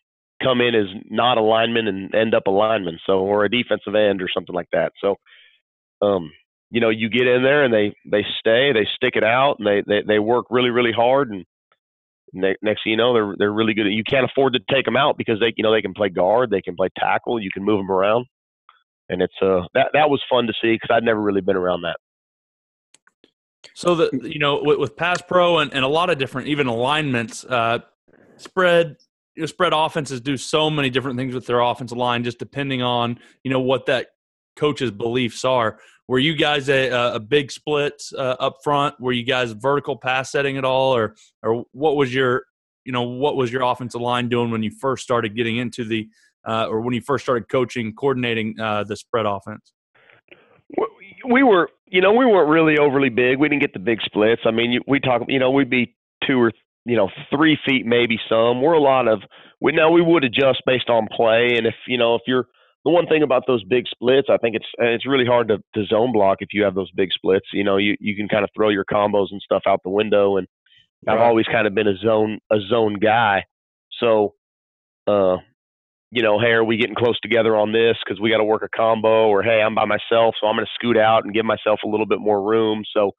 come in as not a lineman and end up a lineman, so or a defensive end or something like that. So, um, you know, you get in there and they they stay, they stick it out, and they they, they work really really hard and. ne- Next thing you know, they're they're really good. You can't afford to take them out because they, you know, they can play guard, they can play tackle, you can move them around and it's uh that that was fun to see because I'd never really been around that. So the you know with, with pass pro and, and a lot of different even alignments, uh, spread you know, spread offenses do so many different things with their offensive line, just depending on you know what that coach's beliefs are. Were you guys a, a big split uh, up front? Were you guys vertical pass setting at all, or or what was your you know what was your offensive line doing when you first started getting into the uh, or when you first started coaching coordinating uh, the spread offense? We- We were, you know, we weren't really overly big. We didn't get the big splits. I mean, we talk, you know, we'd be two or you know three feet maybe some. We're a lot of we know we would adjust based on play, and if you know if you're the one thing about those big splits, I think it's it's really hard to, to zone block if you have those big splits. You know, you you can kind of throw your combos and stuff out the window, and I've Right. always kind of been a zone a zone guy. So, uh, you know, hey, are we getting close together on this because we got to work a combo, or hey, I'm by myself, so I'm going to scoot out and give myself a little bit more room. So,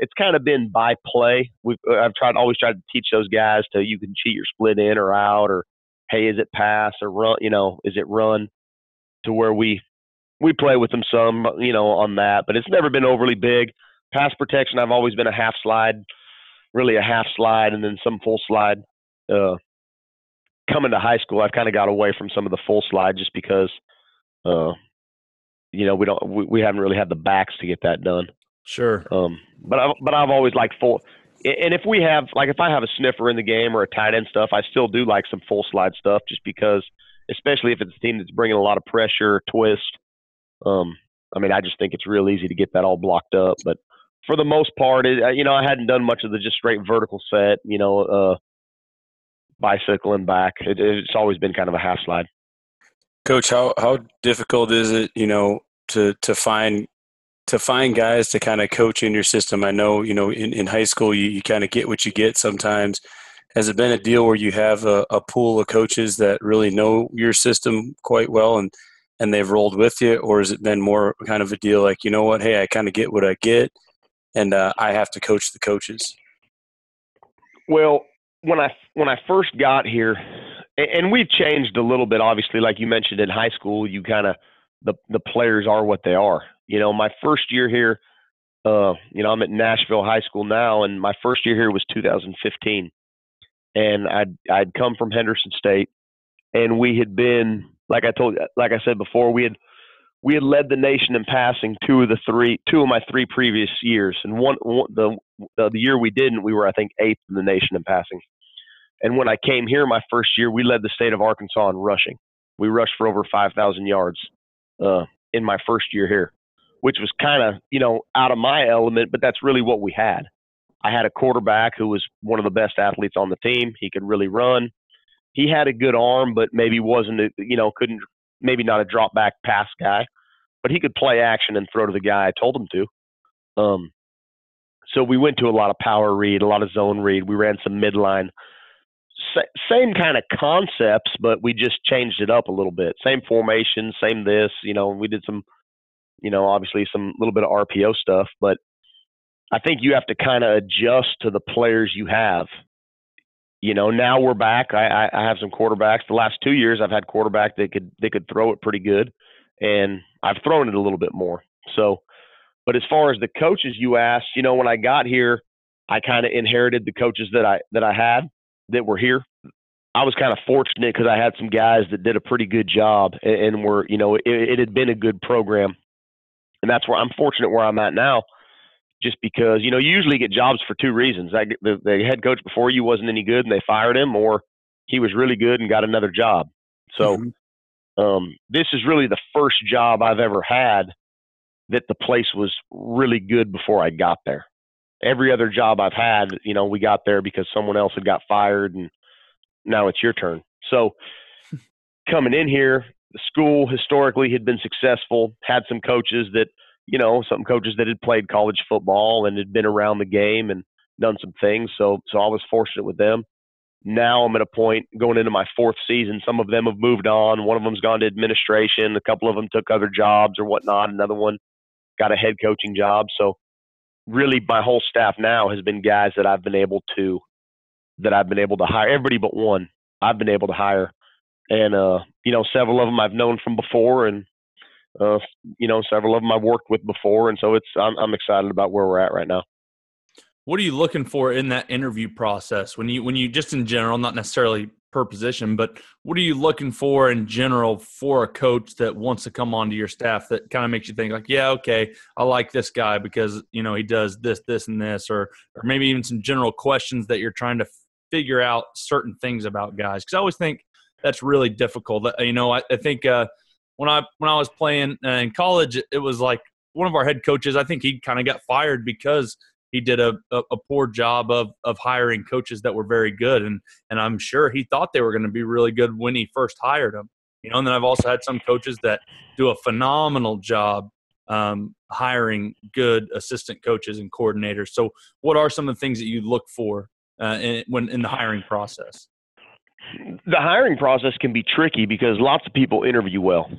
it's kind of been by play. We've uh, I've tried always tried to teach those guys to you can cheat your split in or out, or hey, is it pass or run? You know, is it run? To where we we play with them some, you know, on that, but it's never been overly big. Pass protection, I've always been a half slide, really a half slide, and then some full slide. Uh, coming to high school, I've kind of got away from some of the full slide just because, uh, you know, we don't we, we haven't really had the backs to get that done. Sure. Um, but I, but I've always liked full. And if we have like if I have a sniffer in the game or a tight end stuff, I still do like some full slide stuff just because, especially if it's a team that's bringing a lot of pressure, twist. Um, I mean, I just think it's real easy to get that all blocked up. But for the most part, it, you know, I hadn't done much of the just straight vertical set. You know, uh, bicycling back. It, it's always been kind of a half slide. Coach, how how difficult is it, you know, to to find to find guys to kind of coach in your system? I know, you know, in, in high school you, you kind of get what you get sometimes. Has it been a deal where you have a, a pool of coaches that really know your system quite well and and they've rolled with you, or has it been more kind of a deal like, you know what, hey, I kind of get what I get, and uh, I have to coach the coaches? Well, when I when I first got here, and we've changed a little bit. Obviously, like you mentioned in high school, you kind of the the players are what they are. You know, my first year here, uh, you know, I'm at Nashville High School now, and my first year here was 2015, and I'd I'd come from Henderson State, and we had been like I told like I said before, we had we had led the nation in passing two of the three two of my three previous years, and one, one the, the year we didn't, we were I think eighth in the nation in passing. And when I came here my first year, we led the state of Arkansas in rushing. We rushed for over 5,000 yards uh, in my first year here, which was kind of you know out of my element, but that's really what we had. I had a quarterback who was one of the best athletes on the team. He could really run. He had a good arm, but maybe wasn't you know couldn't maybe not a drop back pass guy, but he could play action and throw to the guy I told him to. Um, so we went to a lot of power read, a lot of zone read. We ran some midline same kind of concepts, but we just changed it up a little bit. Same formation, same this. You know, we did some, you know, obviously some little bit of RPO stuff, but I think you have to kind of adjust to the players you have. You know, now we're back. I, I I have some quarterbacks. The last two years, I've had quarterback that could they could throw it pretty good, and I've thrown it a little bit more. So, but as far as the coaches you asked, you know, when I got here, I kind of inherited the coaches that I that I had that were here. I was kind of fortunate because I had some guys that did a pretty good job and, and were, you know, it, it had been a good program. And that's where I'm fortunate where I'm at now, just because, you know, you usually get jobs for two reasons. I, the, the head coach before you wasn't any good and they fired him, or he was really good and got another job. So mm-hmm. um, this is really the first job I've ever had that the place was really good before I got there every other job I've had, you know, we got there because someone else had got fired and now it's your turn. So coming in here, the school historically had been successful, had some coaches that, you know, some coaches that had played college football and had been around the game and done some things. So so I was fortunate with them. Now I'm at a point going into my fourth season. Some of them have moved on. One of them's gone to administration. A couple of them took other jobs or whatnot. Another one got a head coaching job. So really my whole staff now has been guys that I've been able to that I've been able to hire. Everybody but one I've been able to hire, and uh, you know several of them I've known from before, and uh, you know several of them I've worked with before, and so it's I'm, I'm excited about where we're at right now. What are you looking for in that interview process when you when you just in general, not necessarily per position, but what are you looking for in general for a coach that wants to come onto your staff that kind of makes you think like, yeah, okay, I like this guy because you know he does this, this, and this, or or maybe even some general questions that you're trying to figure out certain things about guys because I always think that's really difficult. You know, I, I think uh, when I when I was playing uh, in college, it was like one of our head coaches. I think he kind of got fired because he did a, a, a, poor job of of hiring coaches that were very good. And and I'm sure he thought they were going to be really good when he first hired them you know? And then I've also had some coaches that do a phenomenal job um, hiring good assistant coaches and coordinators. So what are some of the things that you look for uh, in, when in the hiring process the hiring process can be tricky because lots of people interview well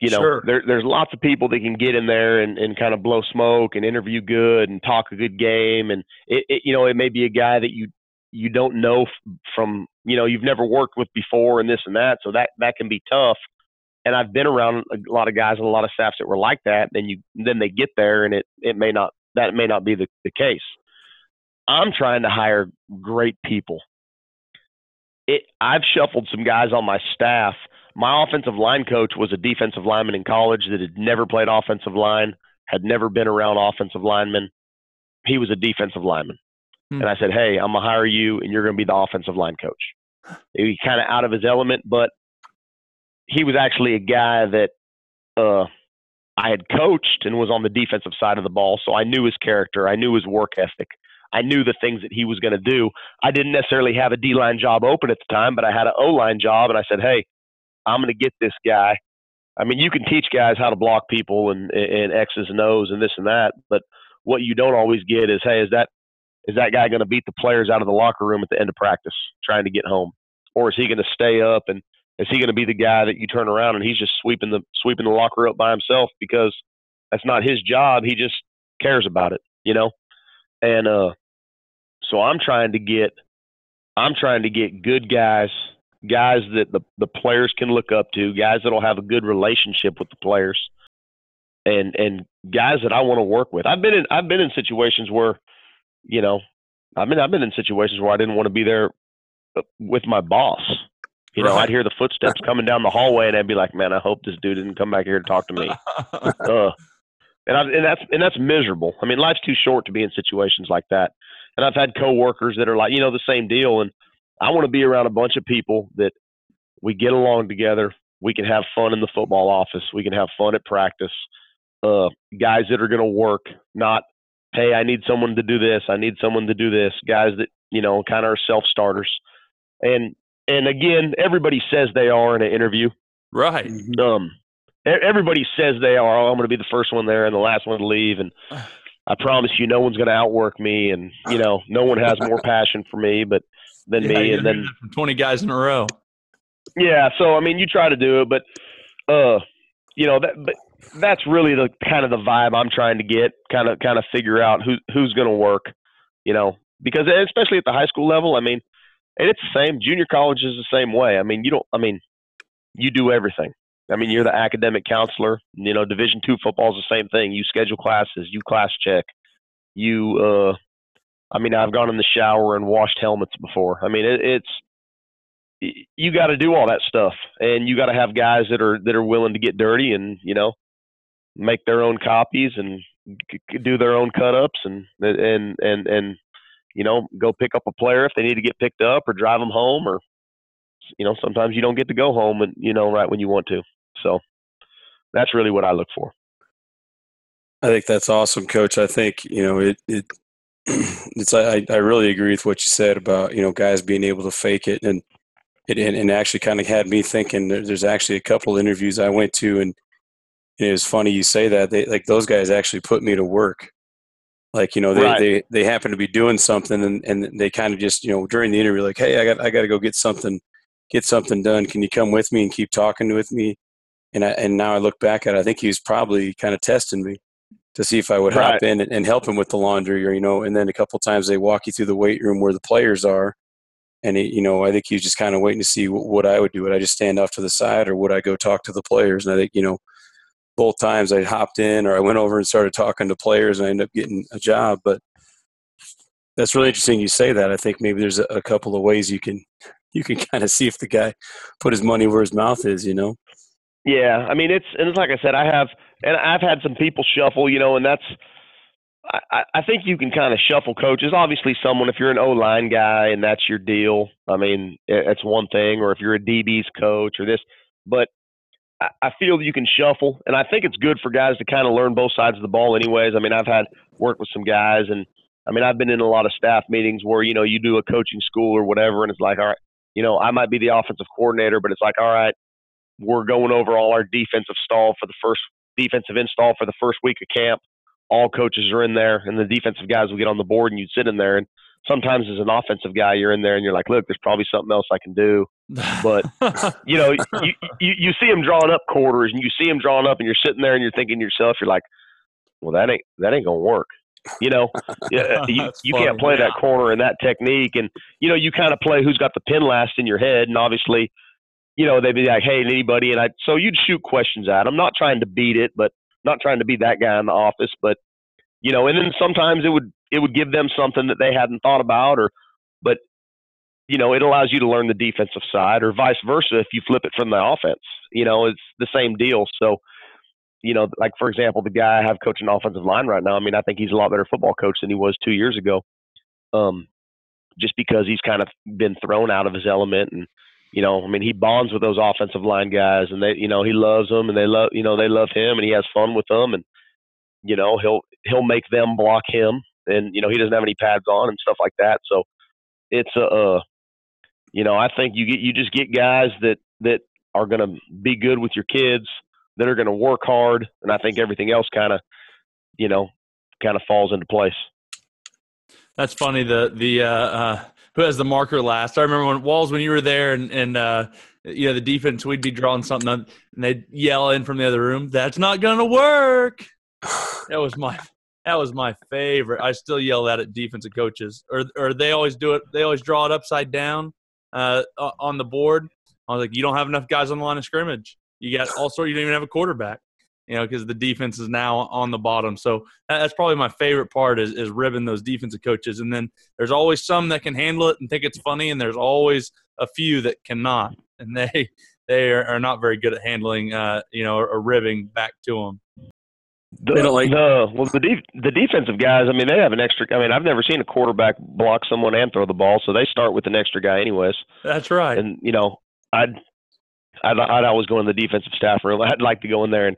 you know, sure. there, there's lots of people that can get in there and, and kind of blow smoke and interview good and talk a good game. And it, it, you know, it may be a guy that you, you don't know from, you know, you've never worked with before and this and that. So that, that can be tough. And I've been around a lot of guys and a lot of staffs that were like that. Then you, then they get there and it, it may not, that may not be the, the case. I'm trying to hire great people it, I've shuffled some guys on my staff. My offensive line coach was a defensive lineman in college that had never played offensive line, had never been around offensive linemen. He was a defensive lineman. Hmm. And I said, Hey, I'm going to hire you and you're going to be the offensive line coach. He kind of out of his element, but he was actually a guy that uh, I had coached and was on the defensive side of the ball. So I knew his character, I knew his work ethic. I knew the things that he was going to do. I didn't necessarily have a D line job open at the time, but I had an O line job, and I said, "Hey, I'm going to get this guy." I mean, you can teach guys how to block people and, and X's and O's and this and that, but what you don't always get is, "Hey, is that is that guy going to beat the players out of the locker room at the end of practice trying to get home, or is he going to stay up and is he going to be the guy that you turn around and he's just sweeping the sweeping the locker up by himself because that's not his job. He just cares about it, you know. And uh, so I'm trying to get I'm trying to get good guys, guys that the the players can look up to, guys that'll have a good relationship with the players, and and guys that I want to work with. I've been in I've been in situations where, you know, I mean I've been in situations where I didn't want to be there uh, with my boss. You know, right. I'd hear the footsteps coming down the hallway, and I'd be like, "Man, I hope this dude didn't come back here to talk to me." uh, and I, and that's and that's miserable. I mean, life's too short to be in situations like that. And I've had coworkers that are like, you know, the same deal. And I want to be around a bunch of people that we get along together. We can have fun in the football office. We can have fun at practice. Uh, guys that are going to work, not, hey, I need someone to do this. I need someone to do this. Guys that you know kind of are self starters. And and again, everybody says they are in an interview. Right. Mm-hmm. Um, everybody says they are. Oh, I'm going to be the first one there and the last one to leave. And I promise you, no one's going to outwork me, and you know, no one has more passion for me, but than yeah, me. And then twenty guys in a row. Yeah, so I mean, you try to do it, but uh, you know that, but that's really the kind of the vibe I'm trying to get, kind of kind of figure out who who's going to work, you know, because especially at the high school level, I mean, and it's the same. Junior college is the same way. I mean, you don't. I mean, you do everything. I mean, you're the academic counselor. You know, Division two football is the same thing. You schedule classes, you class check, you. uh I mean, I've gone in the shower and washed helmets before. I mean, it, it's you got to do all that stuff, and you got to have guys that are that are willing to get dirty and you know make their own copies and do their own cut ups and and and and you know go pick up a player if they need to get picked up or drive them home or you know sometimes you don't get to go home and you know right when you want to so that's really what I look for. I think that's awesome, Coach. I think you know it. it it's I, I really agree with what you said about you know guys being able to fake it and it and, actually kind of had me thinking. There's actually a couple of interviews I went to and, and it was funny you say that they like those guys actually put me to work. Like you know they, right. they they happen to be doing something and, and they kind of just you know during the interview like hey I got I got to go get something get something done. Can you come with me and keep talking with me? And I, and now I look back at it, I think he was probably kind of testing me to see if I would right. hop in and, and, help him with the laundry or you know and then a couple times they walk you through the weight room where the players are and he, you know I think he was just kind of waiting to see what, what, I would do. Would I just stand off to the side or would I go talk to the players? And I think you know both times I hopped in or I went over and started talking to players and I ended up getting a job but that's really interesting you say that. I think maybe there's a, a couple of ways you can you can kind of see if the guy put his money where his mouth is you know yeah, I mean it's and it's like I said, I have and I've had some people shuffle, you know, and that's I, I think you can kind of shuffle coaches. Obviously, someone if you're an O line guy and that's your deal, I mean it's one thing. Or if you're a DB's coach or this, but I, I feel you can shuffle, and I think it's good for guys to kind of learn both sides of the ball. Anyways, I mean I've had work with some guys, and I mean I've been in a lot of staff meetings where you know you do a coaching school or whatever, and it's like all right, you know I might be the offensive coordinator, but it's like all right we're going over all our defensive stall for the first defensive install for the first week of camp. All coaches are in there, and the defensive guys will get on the board, and you sit in there. And sometimes, as an offensive guy, you're in there, and you're like, "Look, there's probably something else I can do." But you know, you, you you see them drawing up quarters, and you see them drawing up, and you're sitting there, and you're thinking to yourself, you're like, "Well, that ain't that ain't gonna work." You know, uh, you, you can't play that corner and that technique, and you know, you kind of play who's got the pin last in your head, and obviously you know, they'd be like, "Hey, anybody?" And I so you'd shoot questions at them, not trying to beat it, but not trying to be that guy in the office, but you know, and then sometimes it would it would give them something that they hadn't thought about, or but you know, it allows you to learn the defensive side, or vice versa. If you flip it from the offense, you know, it's the same deal. So, you know, like for example, the guy I have coaching offensive line right now. I mean, I think he's a lot better football coach than he was two years ago. Um, just because he's kind of been thrown out of his element and you know, I mean, he bonds with those offensive line guys, and they, you know, he loves them, and they love, you know, they love him, and he has fun with them, and you know, he'll he'll make them block him, and you know, he doesn't have any pads on and stuff like that. So it's a, uh, you know, I think you get you just get guys that that are going to be good with your kids, that are going to work hard, and I think everything else kind of, you know, kind of falls into place. That's funny. The the uh, uh, who has the marker last? I remember when Walls when you were there and and uh, you know the defense we'd be drawing something and they'd yell in from the other room, "That's not gonna work." That was my that was my favorite. I still yell that at defensive coaches, or or they always do it. They always draw it upside down uh, on the board. I was like, you don't have enough guys on the line of scrimmage. You got all also you don't even have a quarterback you know, because the defense is now on the bottom. So that's probably my favorite part is, is ribbing those defensive coaches. And then there's always some that can handle it and think it's funny, and there's always a few that cannot, and they they are, are not very good at handling, uh, you know, or, ribbing back to them. The, they don't like the well the def, the defensive guys. I mean, they have an extra. I mean, I've never seen a quarterback block someone and throw the ball, so they start with an extra guy, anyways. That's right. And you know, I'd I'd, I'd always go in the defensive staff room. I'd like to go in there and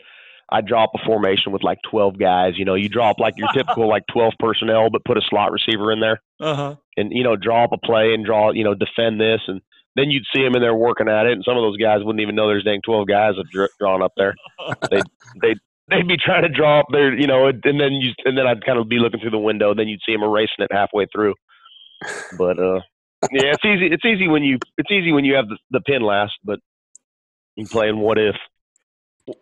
I drop a formation with like 12 guys. You know, you drop like your typical like 12 personnel, but put a slot receiver in there, uh-huh. and you know, draw up a play and draw, you know, defend this, and then you'd see them in there working at it, and some of those guys wouldn't even know there's dang 12 guys have drawn up there. they they they'd be trying to draw up there, you know, and then you and then I'd kind of be looking through the window, And then you'd see them erasing it halfway through. But uh, yeah, it's easy. It's easy when you it's easy when you have the, the pin last, but you playing what if.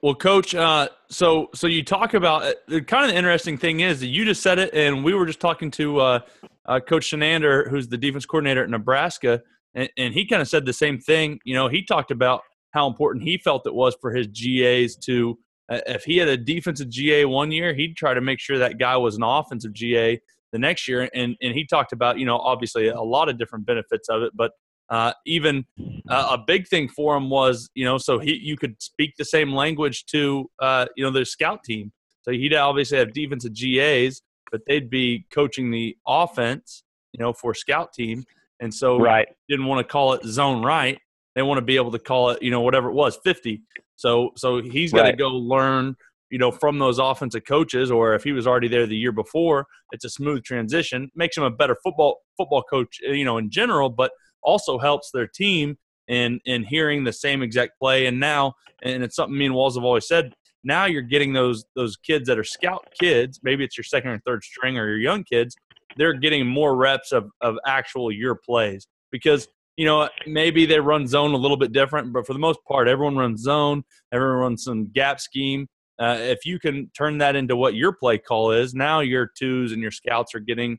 Well, Coach, uh, so so you talk about uh, the kind of the interesting thing is that you just said it, and we were just talking to uh, uh, Coach Chinander, who's the defense coordinator at Nebraska, and, and he kind of said the same thing. You know, he talked about how important he felt it was for his GAs to, uh, if he had a defensive GA one year, he'd try to make sure that guy was an offensive GA the next year. And and he talked about, you know, obviously a lot of different benefits of it, but uh, even uh, a big thing for him was, you know, so he you could speak the same language to, uh, you know, their scout team. So he'd obviously have defensive GAs, but they'd be coaching the offense, you know, for scout team. And so right. didn't want to call it zone right. They want to be able to call it, you know, whatever it was, 50. So so he's got to right. go learn, you know, from those offensive coaches, or if he was already there the year before, it's a smooth transition. Makes him a better football football coach, you know, in general, but – also helps their team in in hearing the same exact play. And now, and it's something me and Walls have always said. Now you're getting those those kids that are scout kids. Maybe it's your second or third string or your young kids. They're getting more reps of of actual your plays because you know maybe they run zone a little bit different, but for the most part, everyone runs zone. Everyone runs some gap scheme. Uh, if you can turn that into what your play call is, now your twos and your scouts are getting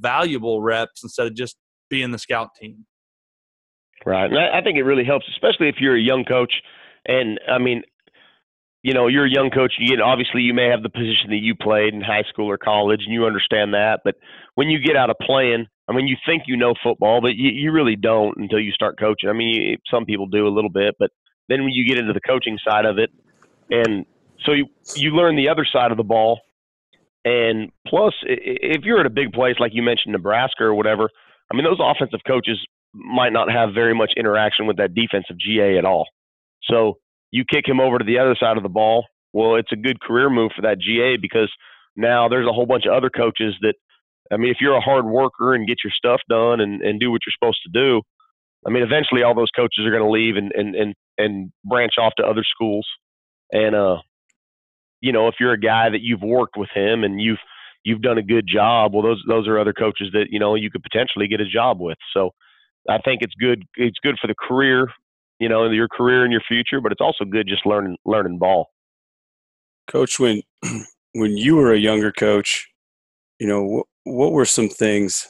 valuable reps instead of just being the scout team. Right. And I, I think it really helps, especially if you're a young coach. And I mean, you know, you're a young coach. You get obviously you may have the position that you played in high school or college, and you understand that. But when you get out of playing, I mean, you think you know football, but you, you really don't until you start coaching. I mean, you, some people do a little bit, but then when you get into the coaching side of it, and so you you learn the other side of the ball. And plus, if you're at a big place like you mentioned, Nebraska or whatever, I mean, those offensive coaches might not have very much interaction with that defensive GA at all. So you kick him over to the other side of the ball. Well, it's a good career move for that GA because now there's a whole bunch of other coaches that, I mean, if you're a hard worker and get your stuff done and, and do what you're supposed to do, I mean, eventually all those coaches are going to leave and, and, and, and branch off to other schools. And, uh, you know, if you're a guy that you've worked with him and you've, you've done a good job, well, those, those are other coaches that, you know, you could potentially get a job with. So, I think it's good. It's good for the career, you know, your career and your future, but it's also good just learning learning ball. Coach, when when you were a younger coach, you know, what, what were some things,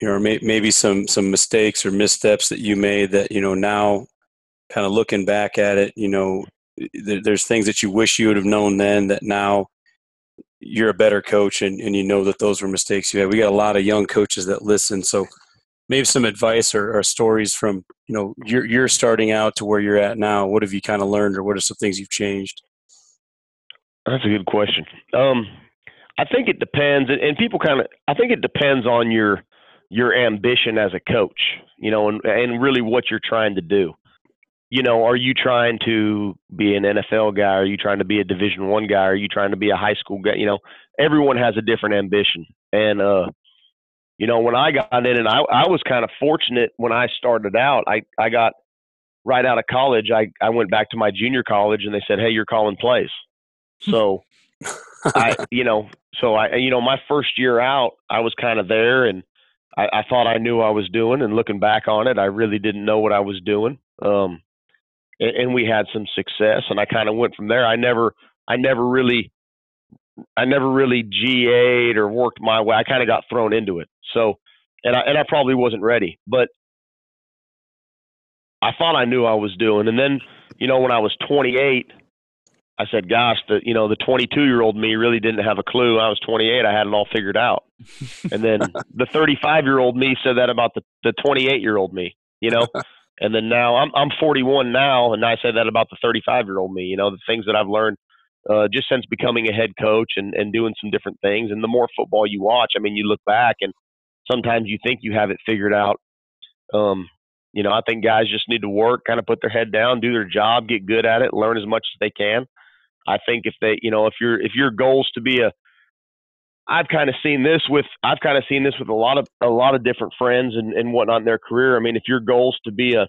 you know, may, maybe some some mistakes or missteps that you made that you know now, kind of looking back at it, you know, there, there's things that you wish you would have known then that now you're a better coach and, and you know that those were mistakes you had. We got a lot of young coaches that listen, so maybe some advice or, or stories from you know you're you're starting out to where you're at now. What have you kind of learned, or what are some things you've changed? That's a good question. Um, I think it depends, and people kind of. I think it depends on your your ambition as a coach, you know, and and really what you're trying to do. You know, are you trying to be an NFL guy? Are you trying to be a Division One guy? Are you trying to be a high school guy? You know, everyone has a different ambition, and uh, you know, when I got in, and I I was kind of fortunate when I started out. I I got right out of college. I I went back to my junior college, and they said, "Hey, you're calling plays." So, I you know, so I you know, my first year out, I was kind of there, and I, I thought I knew I was doing. And looking back on it, I really didn't know what I was doing. Um, and, and we had some success, and I kind of went from there. I never I never really I never really GA'd or worked my way. I kind of got thrown into it. So, and I and I probably wasn't ready, but I thought I knew I was doing. And then, you know, when I was 28, I said, "Gosh, the you know the 22 year old me really didn't have a clue. I was 28. I had it all figured out." and then the 35 year old me said that about the the 28 year old me. You know. and then now I'm I'm 41 now, and I said that about the 35 year old me. You know, the things that I've learned uh, just since becoming a head coach and, and doing some different things. And the more football you watch, I mean, you look back and sometimes you think you have it figured out. Um, you know, I think guys just need to work, kind of put their head down, do their job, get good at it, learn as much as they can. I think if they, you know, if your if your goals to be a I've kind of seen this with I've kind of seen this with a lot of a lot of different friends and, and whatnot in their career. I mean, if your goals to be a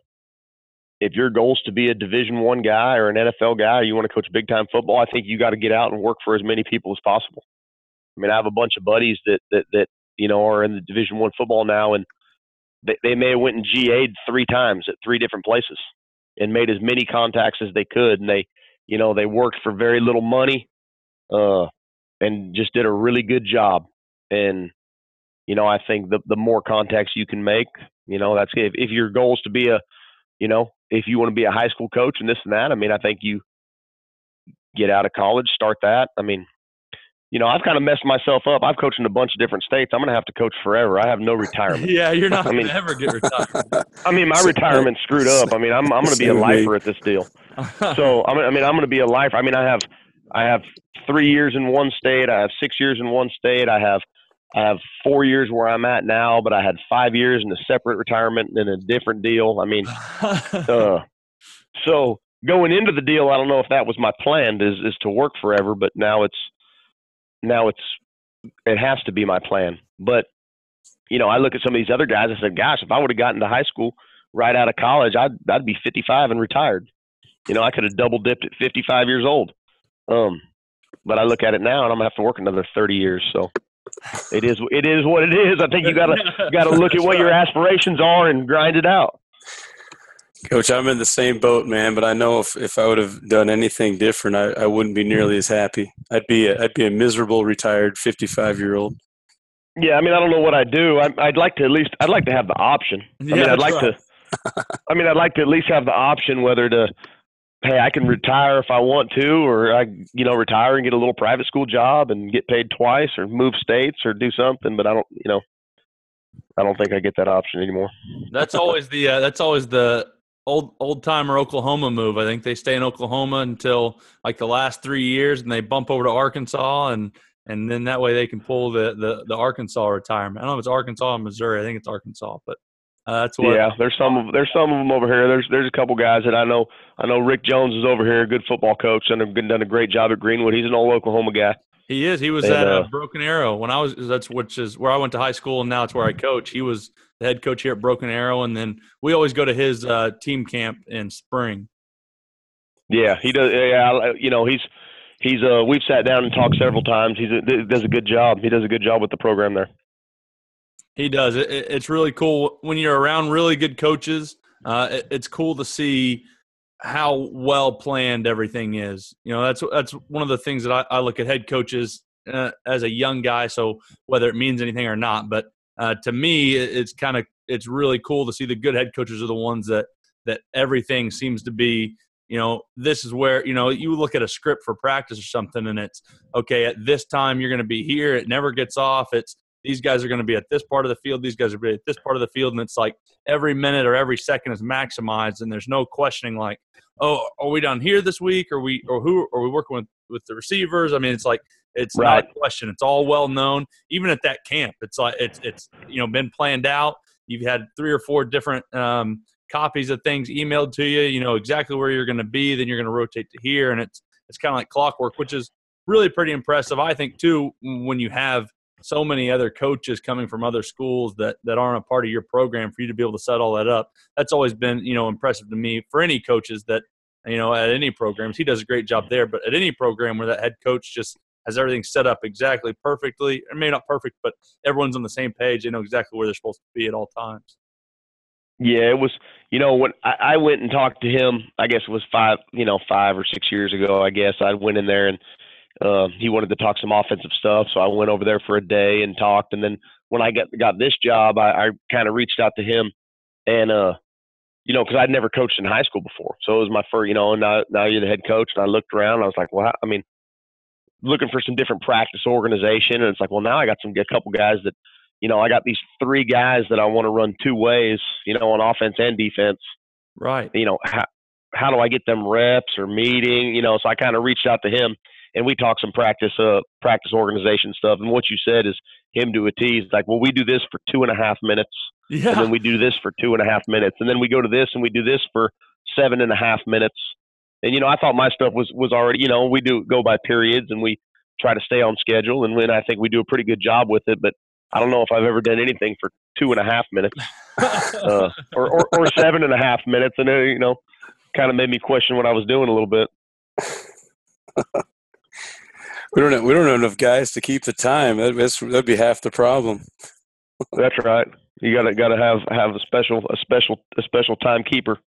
if your goals to be a division one guy or an NFL guy, or you want to coach big time football, I think you got to get out and work for as many people as possible. I mean, I have a bunch of buddies that that that you know, are in the Division One football now, and they, they may have went and GA'd three times at three different places and made as many contacts as they could, and they, you know, they worked for very little money, uh, and just did a really good job. And you know, I think the the more contacts you can make, you know, that's if if your goal is to be a, you know, if you want to be a high school coach and this and that, I mean, I think you get out of college, start that. I mean, you know, I've kind of messed myself up. I've coached in a bunch of different states. I'm going to have to coach forever. I have no retirement. yeah, you're not I mean, ever get retired. I mean, my retirement's screwed up. I mean, I'm I'm going to be a lifer at this deal. So I mean, I'm going to be a lifer. I mean, I have I have three years in one state. I have six years in one state. I have I have four years where I'm at now, but I had five years in a separate retirement and a different deal. I mean, uh, so going into the deal, I don't know if that was my plan is is to work forever, but now it's now it's it has to be my plan. But you know, I look at some of these other guys. I said, "Gosh, if I would have gotten to high school right out of college, I'd I'd be 55 and retired. You know, I could have double dipped at 55 years old. Um, but I look at it now, and I'm gonna have to work another 30 years. So it is it is what it is. I think you gotta gotta look at what your aspirations are and grind it out. Coach, I'm in the same boat, man. But I know if, if I would have done anything different, I, I wouldn't be nearly as happy. I'd be a, I'd be a miserable retired 55 year old. Yeah, I mean, I don't know what I'd do. I, would like to at least I'd like to have the option. I yeah, mean, I'd like right. to. I mean, I'd like to at least have the option whether to, hey, I can retire if I want to, or I, you know, retire and get a little private school job and get paid twice, or move states, or do something. But I don't, you know, I don't think I get that option anymore. That's always the uh, that's always the old old timer Oklahoma move. I think they stay in Oklahoma until like the last three years, and they bump over to Arkansas, and and then that way they can pull the the, the Arkansas retirement. I don't know if it's Arkansas or Missouri. I think it's Arkansas, but uh, that's what. Yeah, there's some of there's some of them over here. There's there's a couple guys that I know. I know Rick Jones is over here, a good football coach, and done a great job at Greenwood. He's an old Oklahoma guy. He is. He was and, at uh, Broken Arrow when I was. That's which is where I went to high school, and now it's where I coach. He was the head coach here at Broken Arrow, and then we always go to his uh, team camp in spring. Yeah, he does. Yeah, you know, he's he's uh we've sat down and talked several times. He's a, does a good job. He does a good job with the program there. He does. It, it's really cool when you're around really good coaches. Uh, it, it's cool to see how well planned everything is. You know, that's that's one of the things that I, I look at head coaches uh, as a young guy. So whether it means anything or not, but uh, to me, it's kind of it's really cool to see the good head coaches are the ones that that everything seems to be. You know, this is where you know you look at a script for practice or something, and it's okay at this time you're going to be here. It never gets off. It's these guys are going to be at this part of the field, these guys are be at this part of the field, and it's like every minute or every second is maximized, and there's no questioning like, oh, are we down here this week, or we or who are we working with with the receivers? I mean, it's like it's right. not a question. It's all well known. Even at that camp, it's like it's it's you know been planned out. You've had three or four different um, copies of things emailed to you. You know exactly where you're going to be. Then you're going to rotate to here, and it's it's kind of like clockwork, which is really pretty impressive. I think too when you have so many other coaches coming from other schools that that aren't a part of your program for you to be able to set all that up. That's always been you know impressive to me for any coaches that you know at any programs. He does a great job there, but at any program where that head coach just has everything set up exactly perfectly, or mean not perfect, but everyone's on the same page. They know exactly where they're supposed to be at all times. Yeah, it was. You know, when I, I went and talked to him, I guess it was five, you know, five or six years ago. I guess I went in there and uh, he wanted to talk some offensive stuff, so I went over there for a day and talked. And then when I got got this job, I, I kind of reached out to him, and uh, you know, because I'd never coached in high school before, so it was my first, you know. And now, now you're the head coach, and I looked around, and I was like, well, I mean, looking for some different practice organization, and it's like, well, now I got some a couple guys that you know, I got these three guys that I want to run two ways, you know, on offense and defense. Right. You know, how, how do I get them reps or meeting? You know, so I kind of reached out to him and we talked some practice, uh, practice organization stuff. And what you said is him to a tease like, well, we do this for two and a half minutes. Yeah. And then we do this for two and a half minutes. And then we go to this and we do this for seven and a half minutes. And, you know, I thought my stuff was, was already, you know, we do go by periods and we try to stay on schedule. And when I think we do a pretty good job with it, but I don't know if I've ever done anything for two and a half minutes, uh, or, or, or seven and a half minutes, and it, you know, kind of made me question what I was doing a little bit. We don't have, we don't have enough guys to keep the time. That, that'd be half the problem. that's right. You gotta gotta have have a special a special a special timekeeper.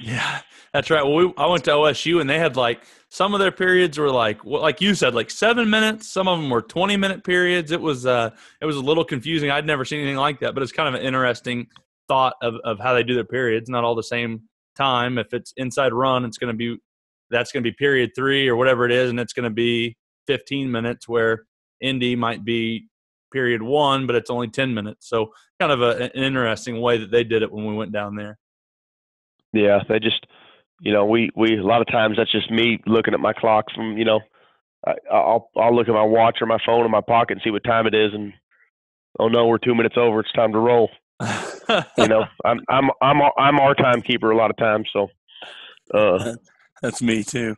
Yeah, that's right. Well, we, I went to OSU and they had like some of their periods were like well, like you said like 7 minutes, some of them were 20 minute periods. It was uh it was a little confusing. I'd never seen anything like that, but it's kind of an interesting thought of of how they do their periods, not all the same time. If it's inside run, it's going to be that's going to be period 3 or whatever it is and it's going to be 15 minutes where Indy might be period 1, but it's only 10 minutes. So kind of a, an interesting way that they did it when we went down there. Yeah, they just you know, we we a lot of times that's just me looking at my clock from you know, I, I'll I'll look at my watch or my phone in my pocket and see what time it is, and oh no, we're two minutes over. It's time to roll. you know, I'm I'm I'm I'm our timekeeper a lot of times, so. Uh, that's me too.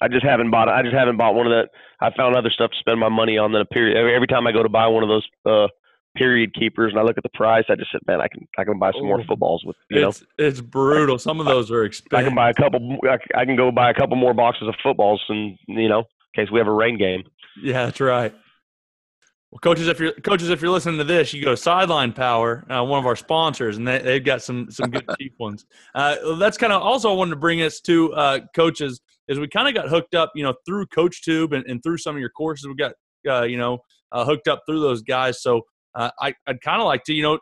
I just haven't bought. I just haven't bought one of that. I found other stuff to spend my money on than a period. Every, every time I go to buy one of those uh, period keepers and I look at the price, I just said, man, I can I can buy some more footballs with you it's, know. It's brutal. Some of those are expensive. I can buy a couple. I can go buy a couple more boxes of footballs, and you know, in case we have a rain game. Yeah, that's right. Well, coaches, if you're coaches, if you're listening to this, you go to Sideline Power, uh, one of our sponsors, and they, they've got some some good cheap ones. Uh, that's kind of also I wanted to bring us to uh, coaches is we kind of got hooked up, you know, through CoachTube and, and through some of your courses. We got uh, you know uh, hooked up through those guys. So uh, I, I'd kind of like to, you know,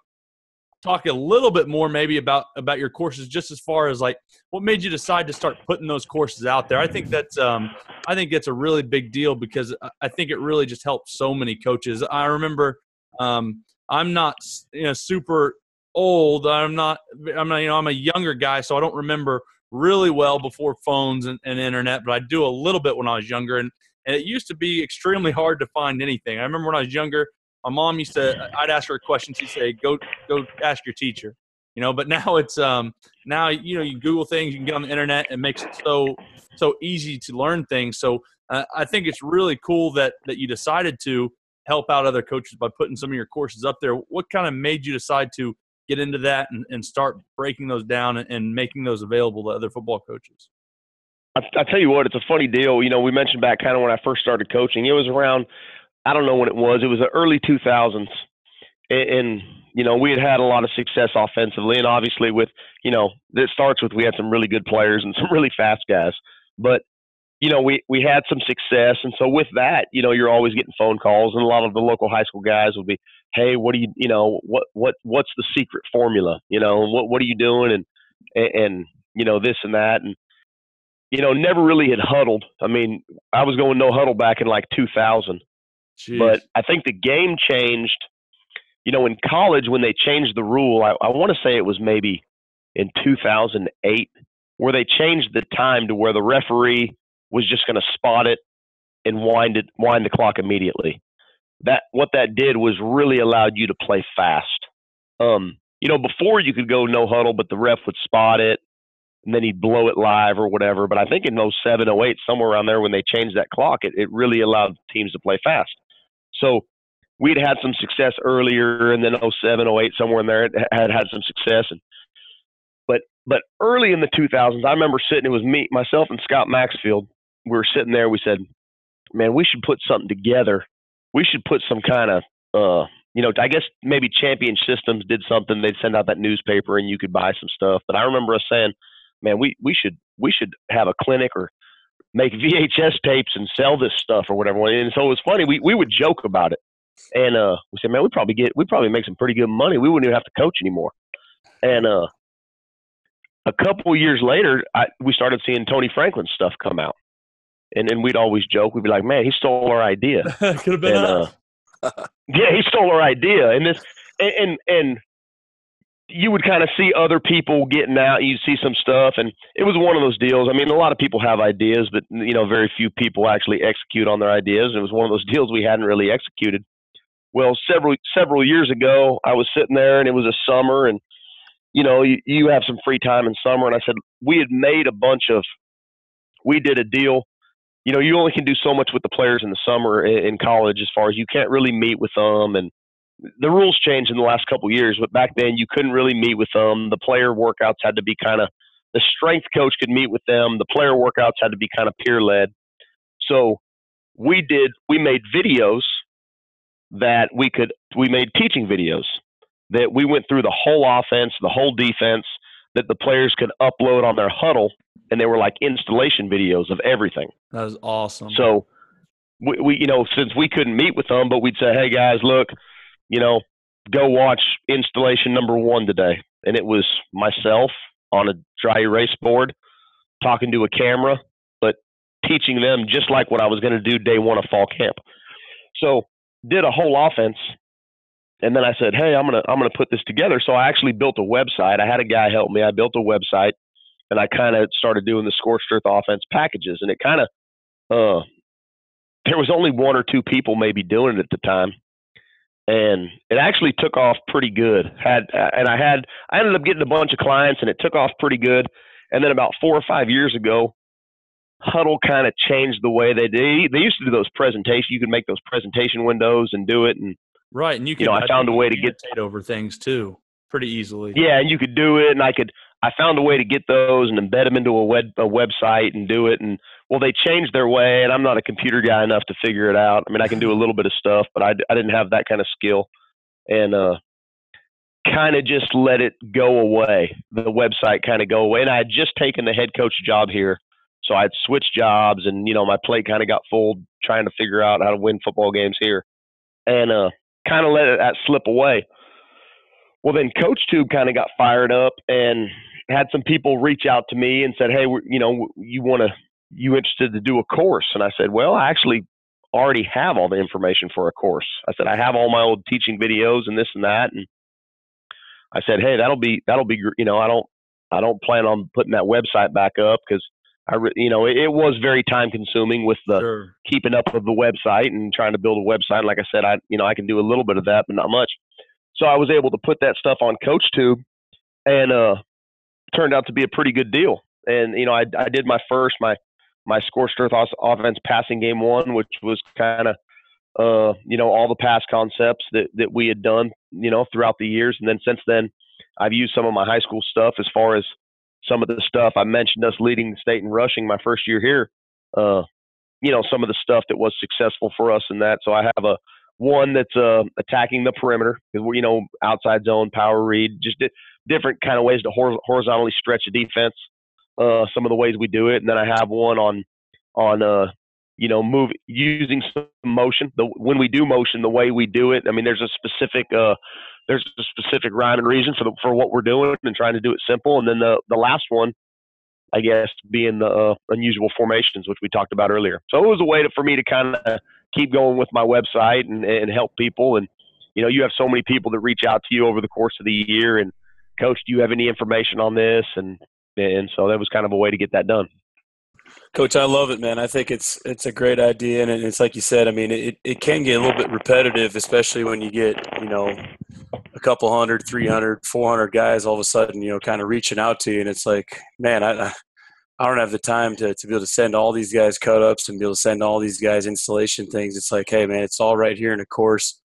talk a little bit more maybe about about your courses just as far as like what made you decide to start putting those courses out there? I think that's um, i think it's a really big deal because i think it really just helps so many coaches. I remember um, i'm not you know super old. I'm not i'm not you know i'm a younger guy so i don't remember really well before phones and, and internet but i do a little bit when i was younger and, and it used to be extremely hard to find anything. I remember when i was younger my mom used to I'd ask her a question, she'd say, Go go ask your teacher. You know, but now it's um now you know you Google things, you can get on the internet, it makes it so so easy to learn things. So uh, I think it's really cool that that you decided to help out other coaches by putting some of your courses up there. What kind of made you decide to get into that and, and start breaking those down and, and making those available to other football coaches? I, I tell you what, it's a funny deal. You know, we mentioned back kind of when I first started coaching. It was around I don't know when it was. It was the early 2000s, and, and you know we had had a lot of success offensively, and obviously with you know it starts with we had some really good players and some really fast guys, but you know we we had some success, and so with that, you know you're always getting phone calls, and a lot of the local high school guys will be, hey, what do you you know what what what's the secret formula? You know what what are you doing and and, and you know this and that and you know, never really had huddled. I mean, I was going no huddle back in like 2000, Jeez. But I think the game changed. You know, in college when they changed the rule, I, I want to say it was maybe in 2008 where they changed the time to where the referee was just going to spot it and wind it wind the clock immediately. That what that did was really allowed you to play fast. Um, you know, before you could go no huddle, but the ref would spot it and then he'd blow it live or whatever. But I think in 07, 08, somewhere around there when they changed that clock, it, it really allowed teams to play fast. So we'd had some success earlier, and then 07, 08, somewhere in there, had had some success. And but but early in the 2000s, I remember sitting. It was me, myself, and Scott Maxfield. We were sitting there. We said, "Man, we should put something together. We should put some kind of, uh, you know, I guess maybe Champion Systems did something. They'd send out that newspaper, and you could buy some stuff. But I remember us saying, "Man, we we should we should have a clinic or." Make VHS tapes and sell this stuff or whatever. And so it was funny. We we would joke about it. And uh, we said, man, we probably get, we probably make some pretty good money. We wouldn't even have to coach anymore. And uh, a couple years later, I, we started seeing Tony Franklin stuff come out, and and we'd always joke, we'd be like, man, he stole our idea. Could have been and, uh, yeah, he stole our idea, and this, and and, and you would kind of see other people getting out. You'd see some stuff, and it was one of those deals. I mean, a lot of people have ideas, but you know, very few people actually execute on their ideas. It was one of those deals we hadn't really executed. Well, several several years ago, I was sitting there, and it was a summer, and you know, you, you have some free time in summer, and I said we had made a bunch of, we did a deal. You know, you only can do so much with the players in the summer in, in college, as far as you can't really meet with them, and the rules changed in the last couple of years. But back then, you couldn't really meet with them. The player workouts had to be kind of the strength coach could meet with them. The player workouts had to be kind of peer led. So we did. We made videos that we could. We made teaching videos that we went through the whole offense, the whole defense, that the players could upload on their Hudl, and they were like installation videos of everything. That was awesome. So we, we, you know, since we couldn't meet with them, but we'd say, hey guys, look, you know, go watch installation number one today, and it was myself on a dry erase board talking to a camera, but teaching them just like what I was going to do day one of fall camp. So did a whole offense and then I said, "Hey, I'm gonna I'm gonna put this together." So I actually built a website. I had a guy help me. I built a website, and I kind of started doing the scorched earth offense packages. And it kind of, uh, there was only one or two people maybe doing it at the time, and it actually took off pretty good. Had and I had I ended up getting a bunch of clients, and it took off pretty good. And then about four or five years ago, Hudl kind of changed the way they did. They used to do those presentations. You could make those presentation windows and do it, and right, and you can. know, I found a way to get- over things too, pretty easily. Yeah, and you could do it, and I could. I found a way to get those and embed them into a web a website and do it. And well, they changed their way, and I'm not a computer guy enough to figure it out. I mean, I can do a little bit of stuff, but I, I didn't have that kind of skill, and uh, kind of just let it go away. The website kind of go away, and I had just taken the head coach job here, so I'd switched jobs, and you know, my plate kind of got full trying to figure out how to win football games here, and uh, kind of let it, that slip away. Well, then Coach Tube kind of got fired up and had some people reach out to me and said, "Hey, you know, you want to you interested to do a course?" And I said, "Well, I actually already have all the information for a course." I said, "I have all my old teaching videos and this and that." And I said, "Hey, that'll be that'll be you know, I don't I don't plan on putting that website back up because I re- you know it, it was very time consuming with the Sure. keeping up of the website and trying to build a website. Like I said, I you know I can do a little bit of that, but not much. So I was able to put that stuff on CoachTube, and uh, turned out to be a pretty good deal. And you know I I did my first my my scorched earth offense passing game one, which was kind of uh you know all the pass concepts that that we had done you know throughout the years, and then since then I've used some of my high school stuff as far as some of the stuff I mentioned us leading the state in rushing my first year here. Uh, you know, some of the stuff that was successful for us in that. So I have a one that's uh, attacking the perimeter you know outside zone, power read, just di- different kind of ways to hor- horizontally stretch a defense. Uh, some of the ways we do it, and then I have one on on uh, you know move using some motion. The when we do motion, the way we do it. I mean, there's a specific uh, there's a specific rhyme and reason for the, for what we're doing and trying to do it simple. And then the the last one, I guess, being the uh, unusual formations, which we talked about earlier. So it was a way to, for me to kind of keep going with my website and, and help people. And you know, you have so many people that reach out to you over the course of the year and coach, do you have any information on this? And and so that was kind of a way to get that done. Coach, I love it, man. I think it's it's a great idea, and it's like you said. I mean, it, it can get a little bit repetitive, especially when you get you know a couple hundred, 300, 400 guys all of a sudden, you know, kind of reaching out to you, and it's like, man, I I don't have the time to to be able to send all these guys cut ups and be able to send all these guys installation things. It's like, hey, man, it's all right here in the course.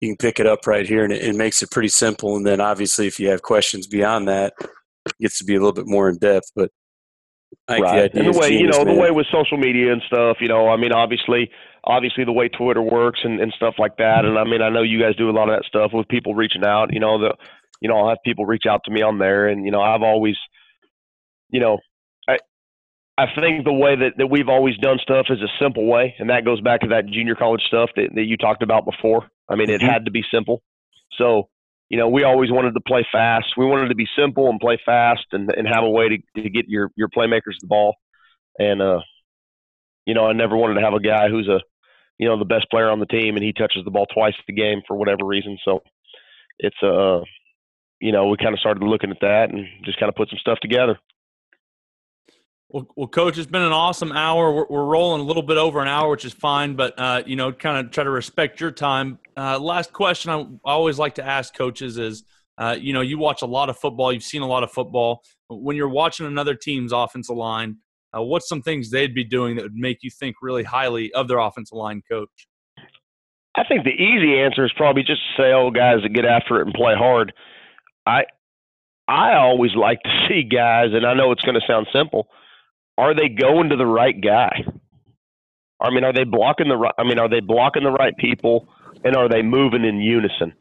You can pick it up right here, and it, it makes it pretty simple. And then obviously, if you have questions beyond that, it gets to be a little bit more in depth, but right. The and the way genius, you know man. the way with social media and stuff, you know, I mean, obviously, obviously the way Twitter works and, and stuff like that. And I mean, I know you guys do a lot of that stuff with people reaching out. You know, the you know I'll have people reach out to me on there, and you know I've always, you know, I think the way that, that we've always done stuff is a simple way, and that goes back to that junior college stuff that, that you talked about before. I mean, mm-hmm. it had to be simple. So you know, we always wanted to play fast. We wanted to be simple and play fast and, and have a way to, to get your, your playmakers the ball. And, uh, you know, I never wanted to have a guy who's a, you know, the best player on the team and he touches the ball twice the game for whatever reason. So it's, uh, you know, we kind of started looking at that and just kind of put some stuff together. Well, well, coach, it's been an awesome hour. We're, we're rolling a little bit over an hour, which is fine, but uh, you know, kind of try to respect your time. Uh, last question I, always like to ask coaches is, uh, you know, you watch a lot of football, you've seen a lot of football. When you're watching another team's offensive line, uh, what's some things they'd be doing that would make you think really highly of their offensive line coach? I think the easy answer is probably just to say, "Oh, guys, that get after it and play hard." I I always like to see guys, and I know it's going to sound simple are they going to the right guy? I mean, are they blocking the right? I mean, are they blocking the right people, and are they moving in unison?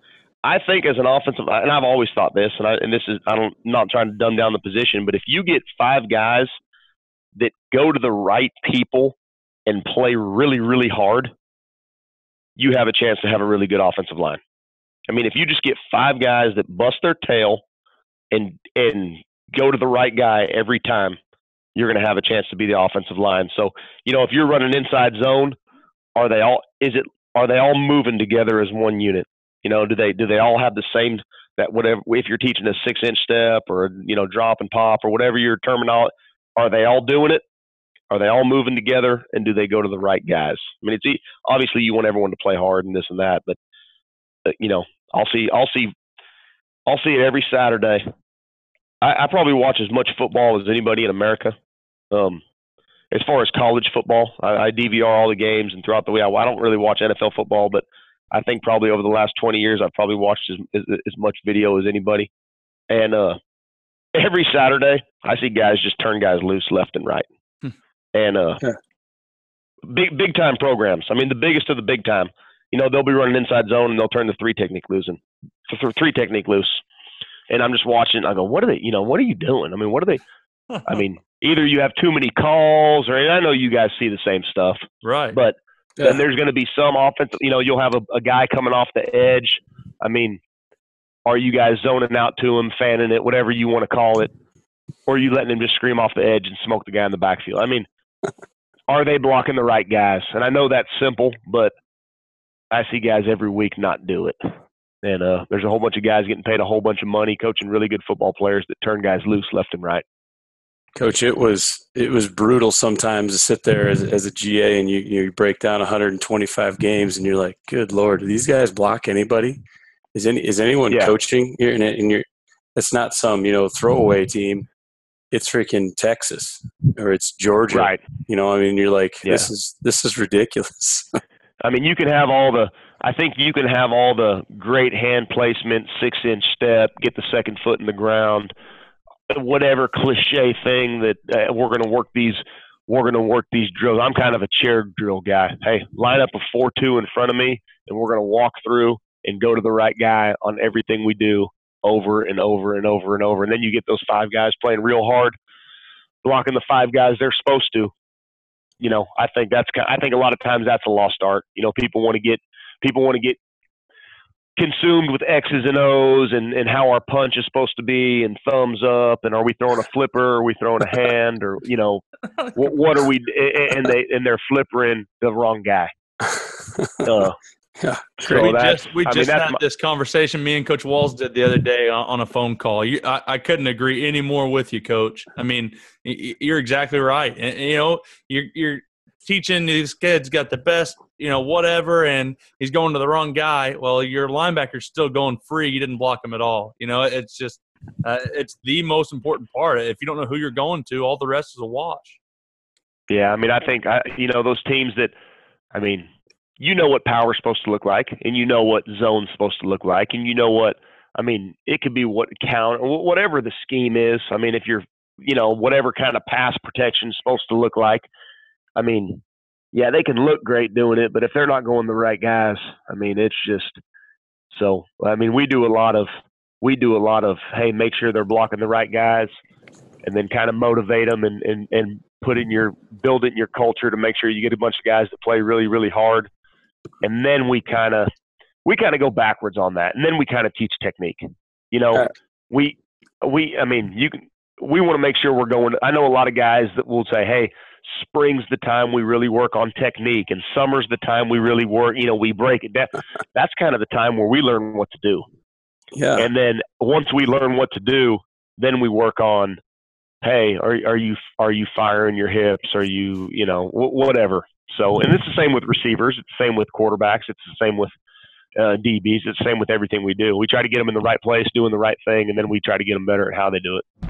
I think as an offensive, and I've always thought this, and I, and this is I don't I'm not trying to dumb down the position, but if you get five guys that go to the right people and play really really hard, you have a chance to have a really good offensive line. I mean, if you just get five guys that bust their tail and and go to the right guy every time, you're going to have a chance to be the offensive line. So, you know, if you're running inside zone, are they all is it are they all moving together as one unit? You know, do they do they all have the same that whatever if you're teaching a six inch step or you know drop and pop or whatever your terminology, are they all doing it? Are they all moving together and do they go to the right guys? I mean, it's obviously you want everyone to play hard and this and that, but you know, I'll see I'll see I'll see it every Saturday I, I probably watch as much football as anybody in America. Um, as far as college football, I, I DVR all the games, and throughout the week, I, I don't really watch NFL football, but I think probably over the last 20 years, I've probably watched as, as, as much video as anybody. And uh, every Saturday, I see guys just turn guys loose left and right, hmm. and uh, yeah. big big time programs. I mean, the biggest of the big time. You know, they'll be running inside zone and they'll turn the three technique loose and three technique loose and I'm just watching. I go, what are they? You know, what are you doing? I mean, what are they? I mean, either you have too many calls, or I know you guys see the same stuff, right? But yeah. then there's going to be some offense. You know, you'll have a, a guy coming off the edge. I mean, are you guys zoning out to him, fanning it, whatever you want to call it, or are you letting him just scream off the edge and smoke the guy in the backfield? I mean, are they blocking the right guys? And I know that's simple, but I see guys every week not do it. And uh, there's a whole bunch of guys getting paid a whole bunch of money coaching really good football players that turn guys loose left and right. Coach, it was it was brutal sometimes to sit there as, as a GA and you you break down 125 games and you're like, good lord, do these guys block anybody? Is any is anyone yeah. coaching here? And, and you're it's not some you know throwaway team. It's freaking Texas or it's Georgia. Right. You know, I mean, you're like, yeah. this is this is ridiculous. I mean, you can have all the I think you can have all the great hand placement, six inch step, get the second foot in the ground, whatever cliche thing that uh, we're going to work these. We're going to work these drills. I'm kind of a chair drill guy. Hey, line up a four-two in front of me, and we're going to walk through and go to the right guy on everything we do over and over and over and over. And then you get those five guys playing real hard, blocking the five guys they're supposed to. You know, I think that's I think a lot of times that's a lost art. You know, people want to get people want to get consumed with X's and O's and, and how our punch is supposed to be and thumbs up and are we throwing a flipper? Are we throwing a hand or you know what, what are we? And they and they're flippering the wrong guy. Uh, Yeah, so we just we I mean, just that's had my- this conversation. Me and Coach Walls did the other day on, on a phone call. You, I, I couldn't agree any more with you, Coach. I mean, y- y- you're exactly right. And, you know, you're you're teaching these kids got the best, you know, whatever, and he's going to the wrong guy. Well, your linebacker's still going free. You didn't block him at all. You know, it's just uh, it's the most important part. If you don't know who you're going to, all the rest is a wash. Yeah, I mean, I think I, you know those teams that, I mean, you know what power's supposed to look like, and you know what zone's supposed to look like, and you know what. I mean, it could be what count or whatever the scheme is. I mean, if you're, you know, whatever kind of pass protection's supposed to look like. I mean, yeah, they can look great doing it, but if they're not going the right guys, I mean, it's just. So, I mean, we do a lot of, we do a lot of, hey, make sure they're blocking the right guys, and then kind of motivate them and and and put in your build it in your culture to make sure you get a bunch of guys that play really really hard and then we kind of we kind of go backwards on that and then we kind of teach technique you know we we i mean you can we want to make sure we're going i know a lot of guys that will say hey spring's the time we really work on technique and summer's the time we really work you know we break it down that's kind of the time where we learn what to do yeah. and then once we learn what to do, then we work on, hey, are are you are you firing your hips? Are you you know wh- whatever. So and it's the same with receivers. It's the same with quarterbacks. It's the same with uh, DBs. It's the same with everything we do. We try to get them in the right place, doing the right thing, and then we try to get them better at how they do it.